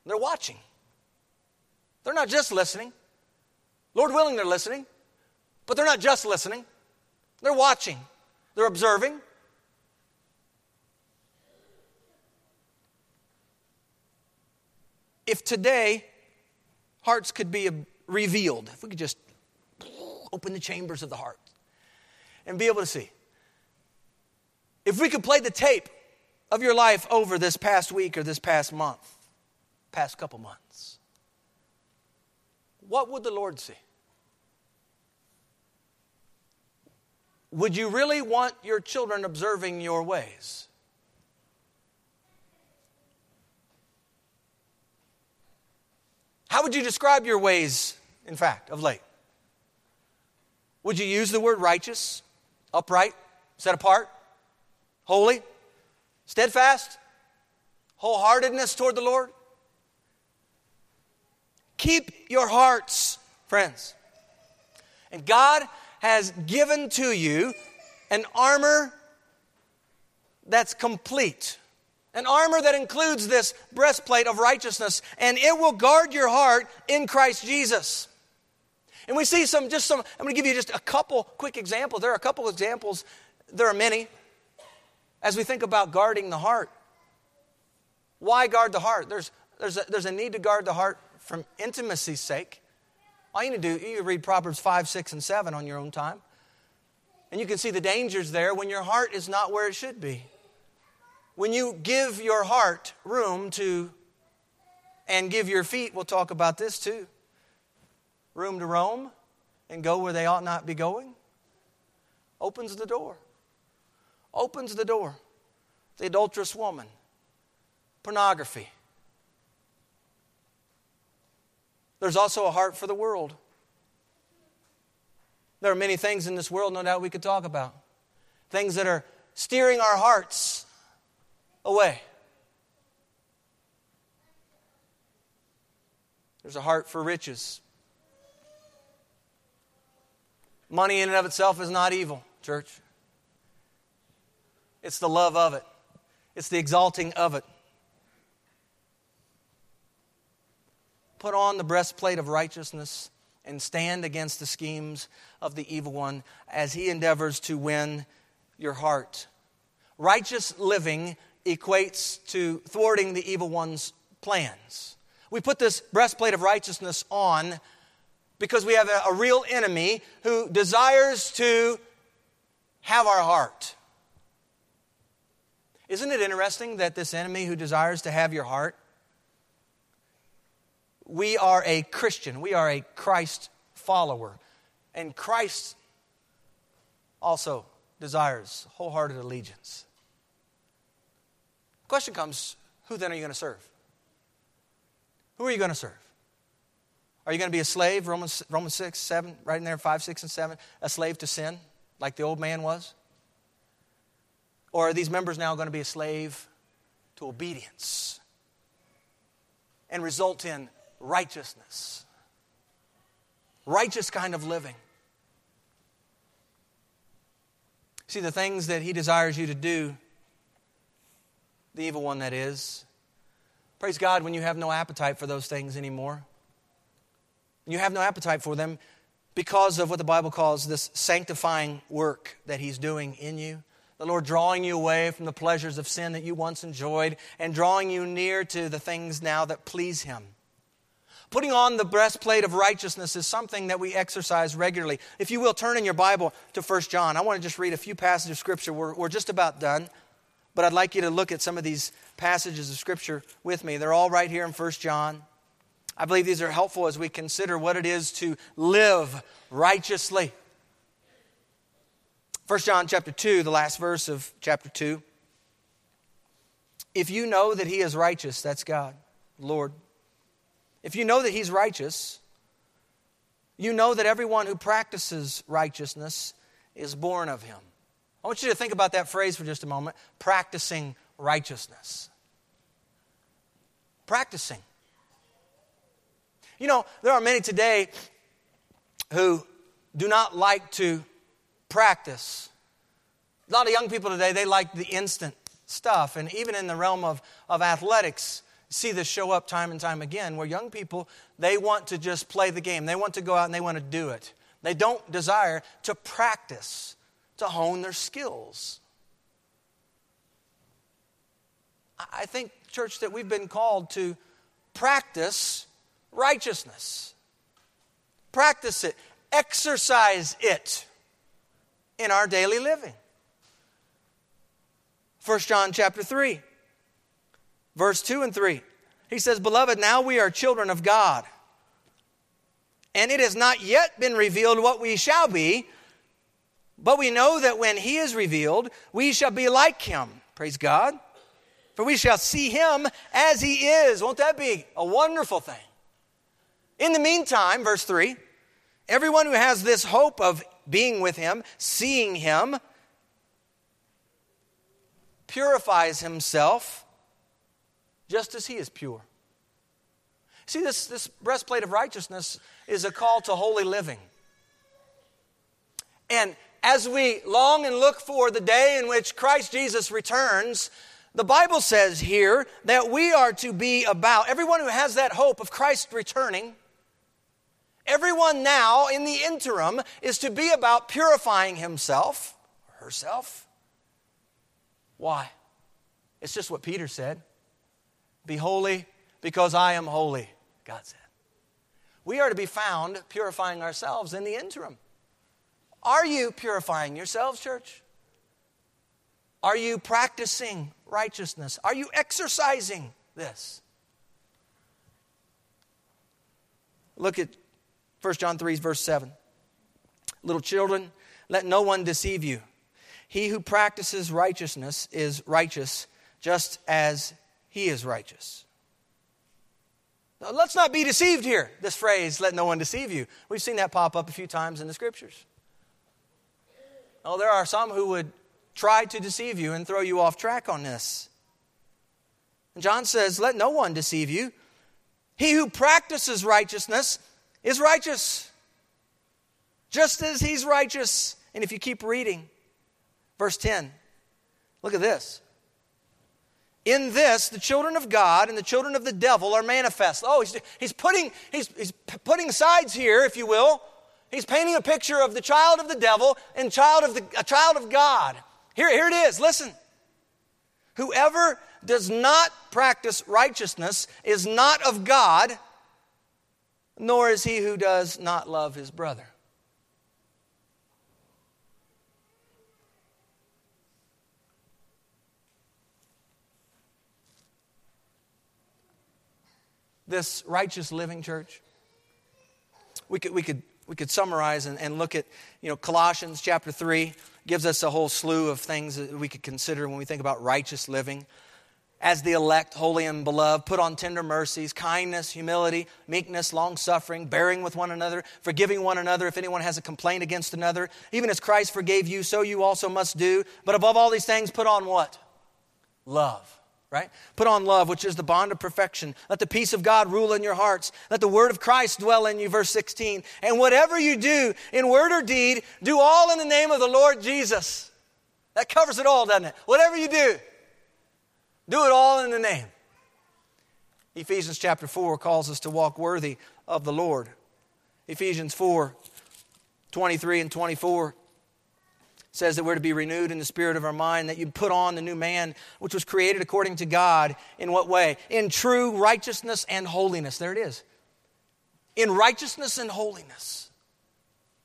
They're watching, they're not just listening. Lord willing, they're listening, but they're not just listening, they're watching, they're observing. If today hearts could be revealed, if we could just open the chambers of the heart and be able to see. If we could play the tape of your life over this past week or this past month, past couple months, what would the Lord see? Would you really want your children observing your ways? How would you describe your ways, in fact, of late? Would you use the word righteous, upright, set apart, holy, steadfast, wholeheartedness toward the Lord? Keep your hearts, friends. And God has given to you an armor that's complete. An armor that includes this breastplate of righteousness, and it will guard your heart in Christ Jesus. And we see some, just some, I'm going to give you just a couple quick examples. There are a couple examples, there are many, as we think about guarding the heart. Why guard the heart? There's, there's, a, there's a need to guard the heart from intimacy's sake. All you need to do, you read Proverbs 5, 6, and 7 on your own time. And you can see the dangers there when your heart is not where it should be. When you give your heart room to, and give your feet, we'll talk about this too, room to roam and go where they ought not be going? Opens the door. Opens the door. The adulterous woman, pornography. There's also a heart for the world. There are many things in this world, no doubt, we could talk about. Things that are steering our hearts away. There's a heart for riches. Money in and of itself is not evil, church. It's the love of it, it's the exalting of it. Put on the breastplate of righteousness and stand against the schemes of the evil one as he endeavors to win your heart. Righteous living equates to thwarting the evil one's plans. We put this breastplate of righteousness on because we have a, a real enemy who desires to have our heart. Isn't it interesting that this enemy who desires to have your heart, we are a Christian, we are a Christ follower, and Christ also desires wholehearted allegiance. Question comes who then are you going to serve? Who are you going to serve? Are you going to be a slave? Romans, Romans 6, 7, right in there, 5, 6, and 7. A slave to sin, like the old man was? Or are these members now going to be a slave to obedience and result in righteousness? Righteous kind of living. See, the things that he desires you to do, the evil one that is, praise God when you have no appetite for those things anymore. You have no appetite for them because of what the Bible calls this sanctifying work that he's doing in you. The Lord drawing you away from the pleasures of sin that you once enjoyed and drawing you near to the things now that please Him. Putting on the breastplate of righteousness is something that we exercise regularly. If you will, turn in your Bible to 1 John. I want to just read a few passages of Scripture. We're, we're just about done, but I'd like you to look at some of these passages of Scripture with me. They're all right here in 1 John. I believe these are helpful as we consider what it is to live righteously. 1 John chapter 2, the last verse of chapter 2. If you know that he is righteous, that's God, Lord. If you know that he's righteous, you know that everyone who practices righteousness is born of him. I want you to think about that phrase for just a moment practicing righteousness. Practicing. You know, there are many today who do not like to practice. A lot of young people today, they like the instant stuff. And even in the realm of, of athletics, see this show up time and time again where young people, they want to just play the game. They want to go out and they want to do it. They don't desire to practice, to hone their skills. I think, church, that we've been called to practice righteousness. Practice it, exercise it in our daily living. 1 John chapter 3, verse 2 and 3. He says, Beloved, now we are children of God. And it has not yet been revealed what we shall be, but we know that when he is revealed, we shall be like him. Praise God. For we shall see him as he is. Won't that be a wonderful thing? In the meantime, verse 3 everyone who has this hope of being with him, seeing him, purifies himself just as he is pure. See, this, this breastplate of righteousness is a call to holy living. And as we long and look for the day in which Christ Jesus returns, the Bible says here that we are to be about, everyone who has that hope of Christ returning, Everyone now in the interim is to be about purifying himself herself. Why? It's just what Peter said Be holy because I am holy, God said. We are to be found purifying ourselves in the interim. Are you purifying yourselves, church? Are you practicing righteousness? Are you exercising this? Look at 1 John 3, verse 7. Little children, let no one deceive you. He who practices righteousness is righteous just as he is righteous. Now, let's not be deceived here. This phrase, let no one deceive you. We've seen that pop up a few times in the scriptures. Oh, there are some who would try to deceive you and throw you off track on this. And John says, Let no one deceive you. He who practices righteousness is righteous, just as he's righteous. And if you keep reading, verse 10, look at this. In this, the children of God and the children of the devil are manifest. Oh, he's, he's, putting, he's, he's putting sides here, if you will. He's painting a picture of the child of the devil and child of the, a child of God. Here, here it is. Listen. Whoever does not practice righteousness is not of God, nor is he who does not love his brother. This righteous living church, we could, we could, we could summarize and, and look at, you know, Colossians chapter 3 gives us a whole slew of things that we could consider when we think about righteous living. as the elect, holy and beloved, put on tender mercies, kindness, humility, meekness, long suffering, bearing with one another, forgiving one another if anyone has a complaint against another. Even as Christ forgave you, so you also must do. But above all these things, put on what? Love. Right? Put on love, which is the bond of perfection. Let the peace of God rule in your hearts. Let the word of Christ dwell in you, verse 16. And whatever you do, in word or deed, do all in the name of the Lord Jesus. That covers it all, doesn't it? Whatever you do, do it all in the name. Ephesians chapter 4 calls us to walk worthy of the Lord. Ephesians 4 23 and 24 says that we're to be renewed in the spirit of our mind, that you put on the new man, which was created according to God. In what way? In true righteousness and holiness. There it is. In righteousness and holiness.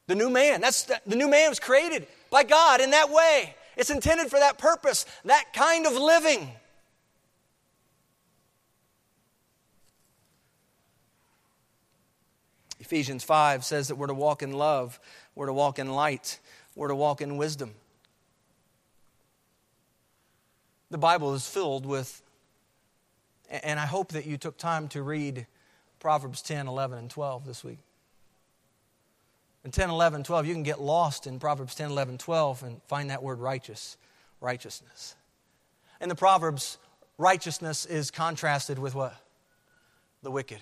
The new man. That's the, the new man was created by God in that way. It's intended for that purpose, that kind of living. Ephesians 5 says that we're to walk in love, we're to walk in light, we're to walk in wisdom. The Bible is filled with, and I hope that you took time to read Proverbs 10, 11, and 12 this week. In 10, 11, 12, you can get lost in Proverbs 10, 11, 12 and find that word righteous, righteousness. In the Proverbs, righteousness is contrasted with what? The wicked,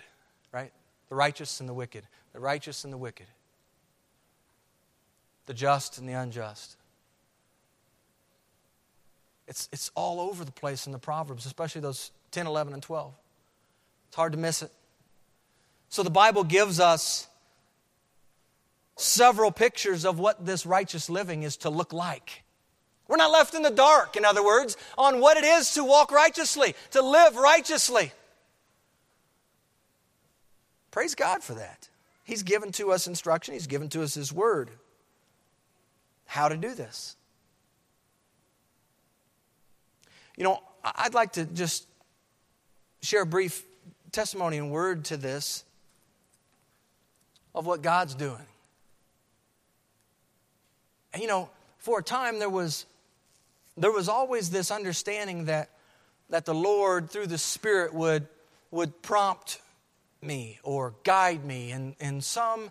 right? The righteous and the wicked. The righteous and the wicked the just and the unjust. It's, it's all over the place in the Proverbs, especially those 10, 11, and 12. It's hard to miss it. So the Bible gives us several pictures of what this righteous living is to look like. We're not left in the dark, in other words, on what it is to walk righteously, to live righteously. Praise God for that. He's given to us instruction, He's given to us His word how to do this. You know, I'd like to just share a brief testimony and word to this of what God's doing. And you know, for a time there was there was always this understanding that that the Lord through the Spirit would would prompt me or guide me in, in some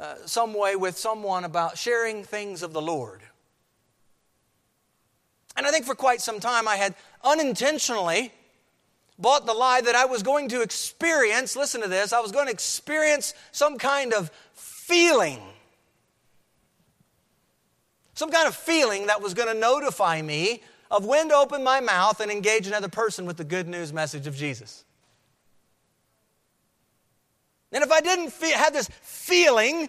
uh, some way with someone about sharing things of the Lord. And I think for quite some time I had unintentionally bought the lie that I was going to experience, listen to this, I was going to experience some kind of feeling. Some kind of feeling that was going to notify me of when to open my mouth and engage another person with the good news message of Jesus. And if I didn't feel, have this feeling,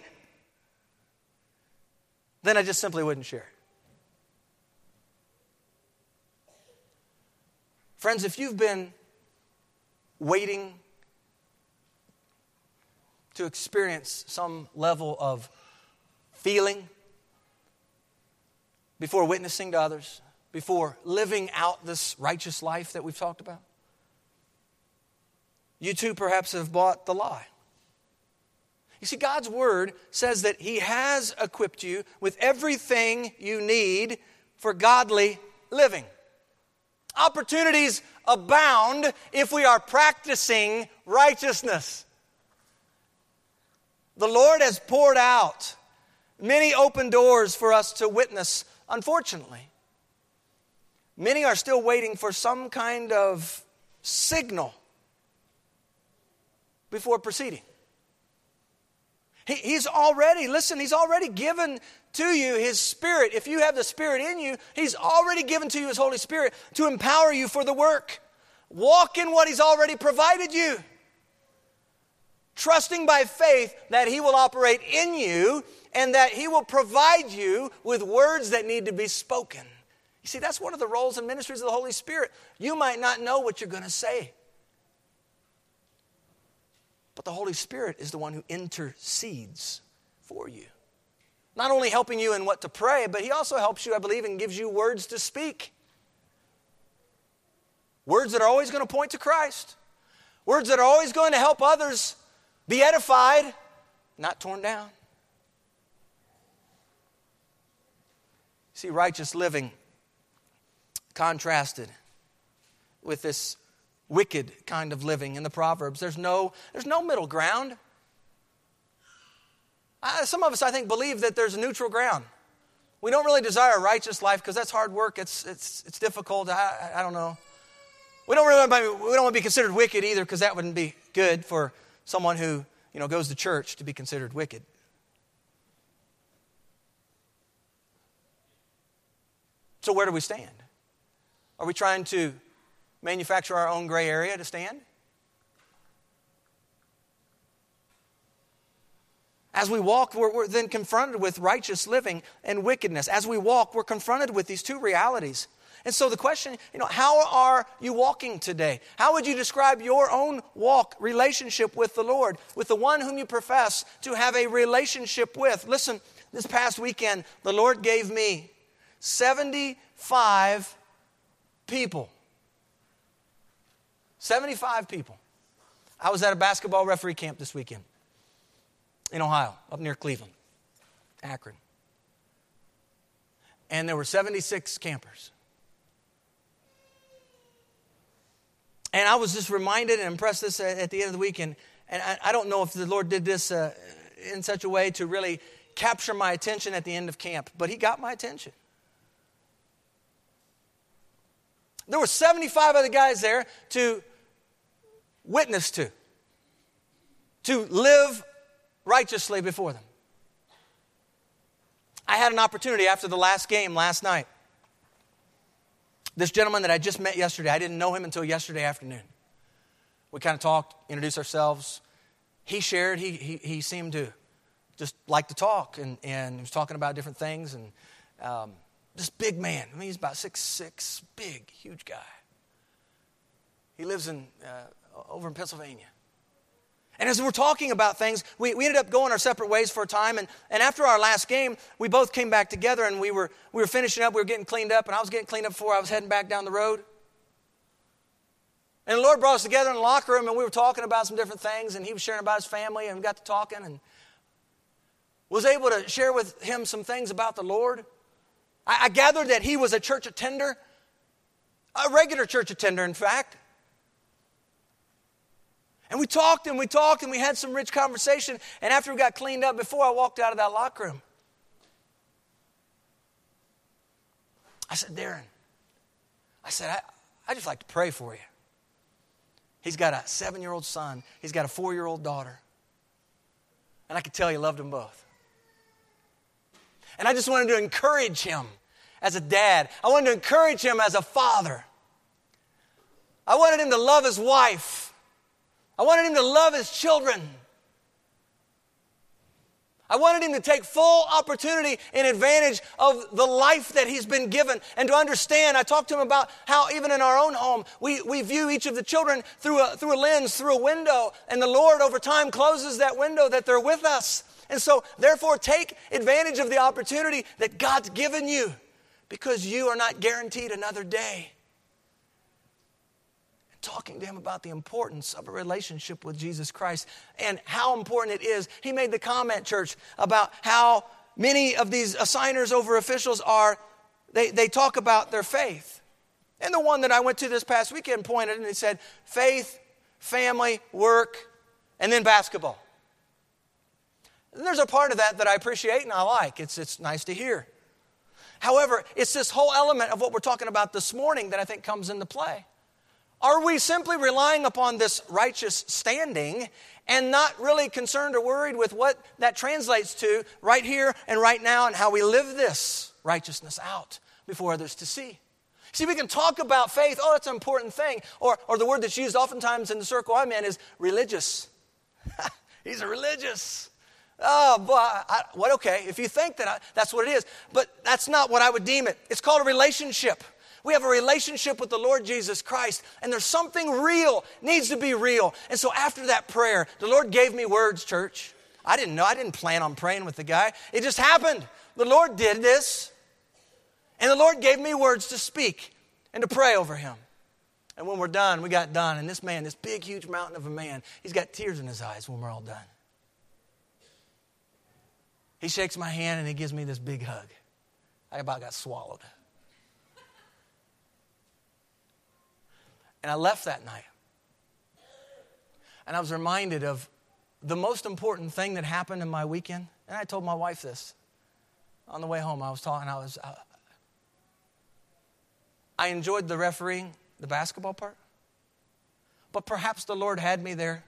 then I just simply wouldn't share. Friends, if you've been waiting to experience some level of feeling before witnessing to others, before living out this righteous life that we've talked about, you too perhaps have bought the lie. You see, God's word says that He has equipped you with everything you need for godly living. Opportunities abound if we are practicing righteousness. The Lord has poured out many open doors for us to witness, unfortunately. Many are still waiting for some kind of signal before proceeding. He, he's already, listen, He's already given to you His Spirit. If you have the Spirit in you, He's already given to you His Holy Spirit to empower you for the work. Walk in what He's already provided you. Trusting by faith that He will operate in you and that He will provide you with words that need to be spoken. You see, that's one of the roles and ministries of the Holy Spirit. You might not know what you're going to say. But the Holy Spirit is the one who intercedes for you. Not only helping you in what to pray, but He also helps you, I believe, and gives you words to speak. Words that are always going to point to Christ. Words that are always going to help others be edified, not torn down. See, righteous living contrasted with this wicked kind of living in the Proverbs. There's no, there's no middle ground. Uh, some of us, I think, believe that there's a neutral ground. We don't really desire a righteous life because that's hard work. It's, it's, it's difficult. I, I don't know. We don't really we don't want to be considered wicked either because that wouldn't be good for someone who you know goes to church to be considered wicked. So where do we stand? Are we trying to manufacture our own gray area to stand? As we walk, we're, we're, then confronted with righteous living and wickedness. As we walk, we're confronted with these two realities. And so the question, you know, how are you walking today? How would you describe your own walk, relationship with the Lord, with the one whom you profess to have a relationship with? Listen, this past weekend, the Lord gave me 75 people. 75 people. I was at a basketball referee camp this weekend in Ohio, up near Cleveland, Akron. And there were 76 campers. And I was just reminded and impressed this at the end of the weekend. And I, I don't know if the Lord did this uh, in such a way to really capture my attention at the end of camp, but He got my attention. There were 75 other guys there to witness to, to live righteously before them. I had an opportunity after the last game last night. This gentleman that I just met yesterday, I didn't know him until yesterday afternoon. We kind of talked, introduced ourselves. He shared, he, he, he seemed to just like to talk, and, and he was talking about different things. And um, this big man, I mean, he's about six six, big, huge guy. He lives in, uh, over in Pennsylvania. And as we're talking about things, we, we ended up going our separate ways for a time. And, and after our last game, we both came back together and we were, we were finishing up. We were getting cleaned up. And I was getting cleaned up before I was heading back down the road. And the Lord brought us together in the locker room and we were talking about some different things. And he was sharing about his family and we got to talking and was able to share with him some things about the Lord. I, I gathered that he was a church attender, a regular church attender, in fact. And we talked and we talked and we had some rich conversation. And after we got cleaned up, before I walked out of that locker room, I said, Darren, I said, I, I just like to pray for you. He's got a seven year old son, he's got a four year old daughter. And I could tell he loved them both. And I just wanted to encourage him as a dad, I wanted to encourage him as a father. I wanted him to love his wife. I wanted him to love his children. I wanted him to take full opportunity and advantage of the life that he's been given and to understand. I talked to him about how, even in our own home, we, we view each of the children through a, through a lens, through a window, and the Lord over time closes that window that they're with us. And so, therefore, take advantage of the opportunity that God's given you because you are not guaranteed another day talking to him about the importance of a relationship with Jesus Christ and how important it is. He made the comment, church, about how many of these assigners over officials are, they, they talk about their faith. And the one that I went to this past weekend pointed and he said, faith, family, work, and then basketball. And there's a part of that that I appreciate and I like. It's, it's nice to hear. However, it's this whole element of what we're talking about this morning that I think comes into play. Are we simply relying upon this righteous standing and not really concerned or worried with what that translates to right here and right now and how we live this righteousness out before others to see? See, we can talk about faith, oh, that's an important thing. Or, or the word that's used oftentimes in the circle I'm in is religious. He's a religious. Oh, boy, I, what, okay, if you think that I, that's what it is, but that's not what I would deem it. It's called a relationship. We have a relationship with the Lord Jesus Christ, and there's something real, needs to be real. And so after that prayer, the Lord gave me words, church. I didn't know, I didn't plan on praying with the guy. It just happened. The Lord did this, and the Lord gave me words to speak and to pray over him. And when we're done, we got done, and this man, this big, huge mountain of a man, he's got tears in his eyes when we're all done. He shakes my hand and he gives me this big hug. I about got swallowed. And I left that night. And I was reminded of the most important thing that happened in my weekend. And I told my wife this on the way home. I was talking, I was, uh, I enjoyed the refereeing, the basketball part. But perhaps the Lord had me there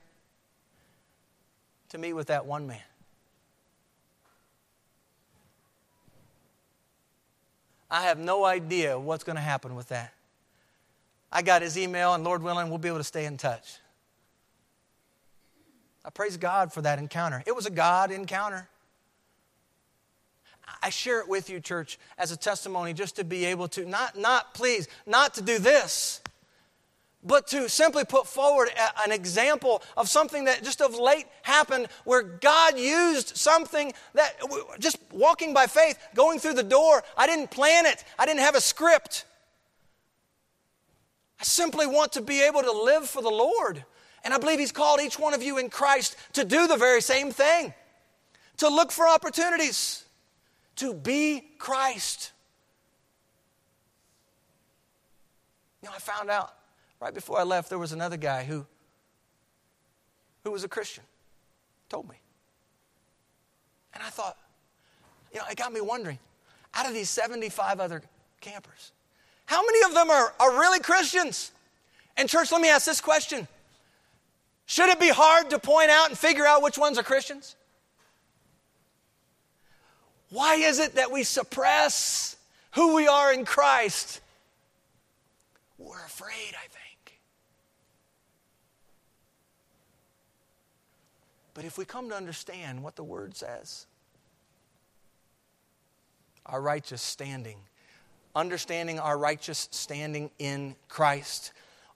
to meet with that one man. I have no idea what's going to happen with that. I got his email, and Lord willing, we'll be able to stay in touch. I praise God for that encounter. It was a God encounter. I share it with you, church, as a testimony just to be able to, not, not please, not to do this, but to simply put forward a, an example of something that just of late happened where God used something that just walking by faith, going through the door. I didn't plan it, I didn't have a script. I simply want to be able to live for the Lord. And I believe He's called each one of you in Christ to do the very same thing, to look for opportunities, to be Christ. You know, I found out right before I left there was another guy who, who was a Christian, told me. And I thought, you know, it got me wondering out of these 75 other campers, how many of them are, are really Christians? And, church, let me ask this question Should it be hard to point out and figure out which ones are Christians? Why is it that we suppress who we are in Christ? We're afraid, I think. But if we come to understand what the Word says, our righteous standing understanding our righteous standing in Christ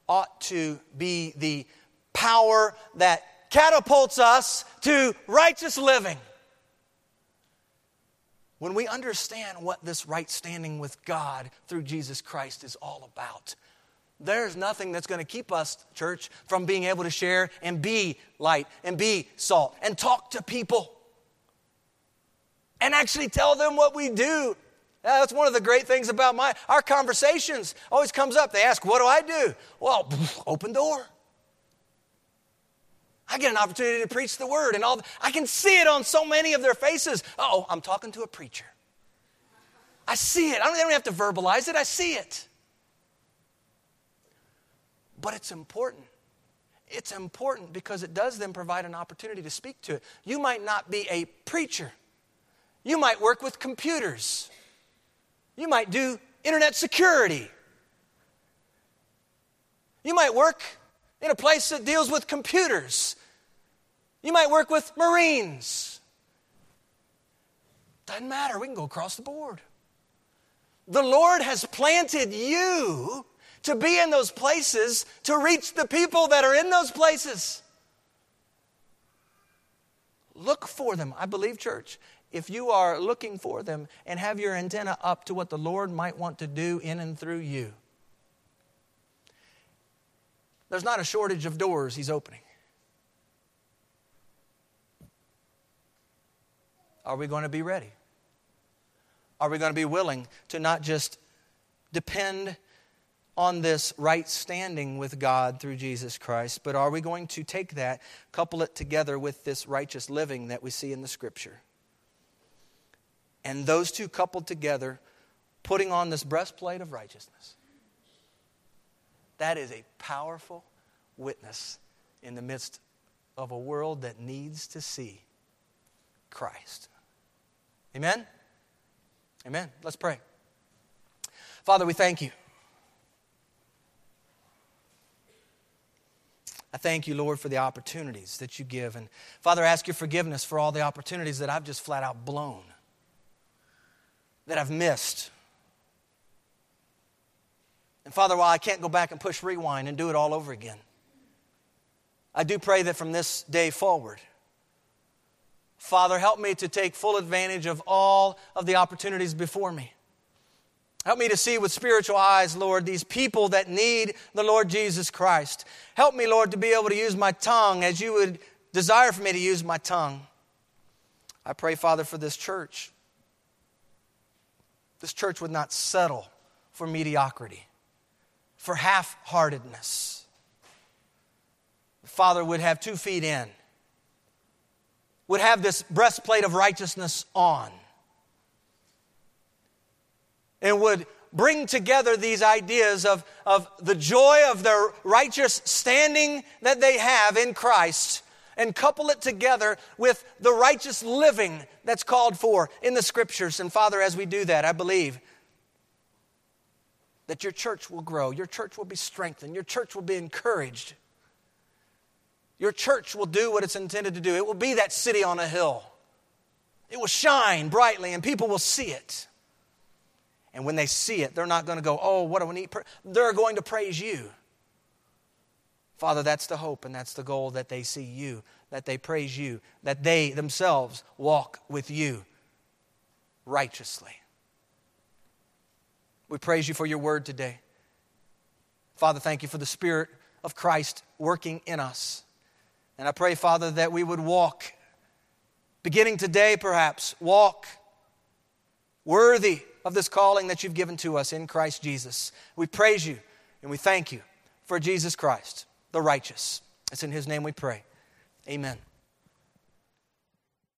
ought to be the power that catapults us to righteous living. When we understand what this right standing with God through Jesus Christ is all about, there's nothing that's going to keep us, church, from being able to share and be light and be salt and talk to people and actually tell them what we do that's one of the great things about my our conversations. Always comes up. They ask, "What do I do?" Well, open door. I get an opportunity to preach the word, and all. I can see it on so many of their faces. Oh, I'm talking to a preacher. I see it. I don't, I don't have to verbalize it. I see it. But it's important. It's important because it does then provide an opportunity to speak to it. You might not be a preacher. You might work with computers. You might do internet security. You might work in a place that deals with computers. You might work with Marines. Doesn't matter, we can go across the board. The Lord has planted you to be in those places to reach the people that are in those places. Look for them. I believe, church, if you are looking for them and have your antenna up to what the Lord might want to do in and through you, there's not a shortage of doors He's opening. Are we going to be ready? Are we going to be willing to not just depend on this right standing with God through Jesus Christ, but are we going to take that, couple it together with this righteous living that we see in the Scripture? And those two coupled together, putting on this breastplate of righteousness. That is a powerful witness in the midst of a world that needs to see Christ. Amen? Amen. Let's pray. Father, we thank you. I thank you, Lord, for the opportunities that you give. And Father, I ask your forgiveness for all the opportunities that I've just flat out blown that I've missed. And Father, while I can't go back and push rewind and do it all over again, I do pray that from this day forward, Father, help me to take full advantage of all of the opportunities before me. Help me to see with spiritual eyes, Lord, these people that need the Lord Jesus Christ. Help me, Lord, to be able to use my tongue as you would desire for me to use my tongue. I pray, Father, for this church. This church would not settle for mediocrity, for half heartedness The Father would have two feet in, would have this breastplate of righteousness on, and would bring together these ideas of, of the joy of their righteous standing that they have in Christ and couple it together with the righteous living that's called for in the scriptures. And Father, as we do that, I believe that your church will grow, your church will be strengthened, your church will be encouraged. Your church will do what it's intended to do. It will be that city on a hill. It will shine brightly and people will see it. And when they see it, they're not going to go, oh, what do we need? They're going to praise you. Father, that's the hope and that's the goal that they see you, that they praise you, that they themselves walk with you righteously. We praise you for your word today. Father, thank you for the Spirit of Christ working in us. And I pray, Father, that we would walk, beginning today perhaps, walk worthy of this calling that you've given to us in Christ Jesus. We praise you and we thank you for Jesus Christ the righteous. It's in his name we pray. Amen.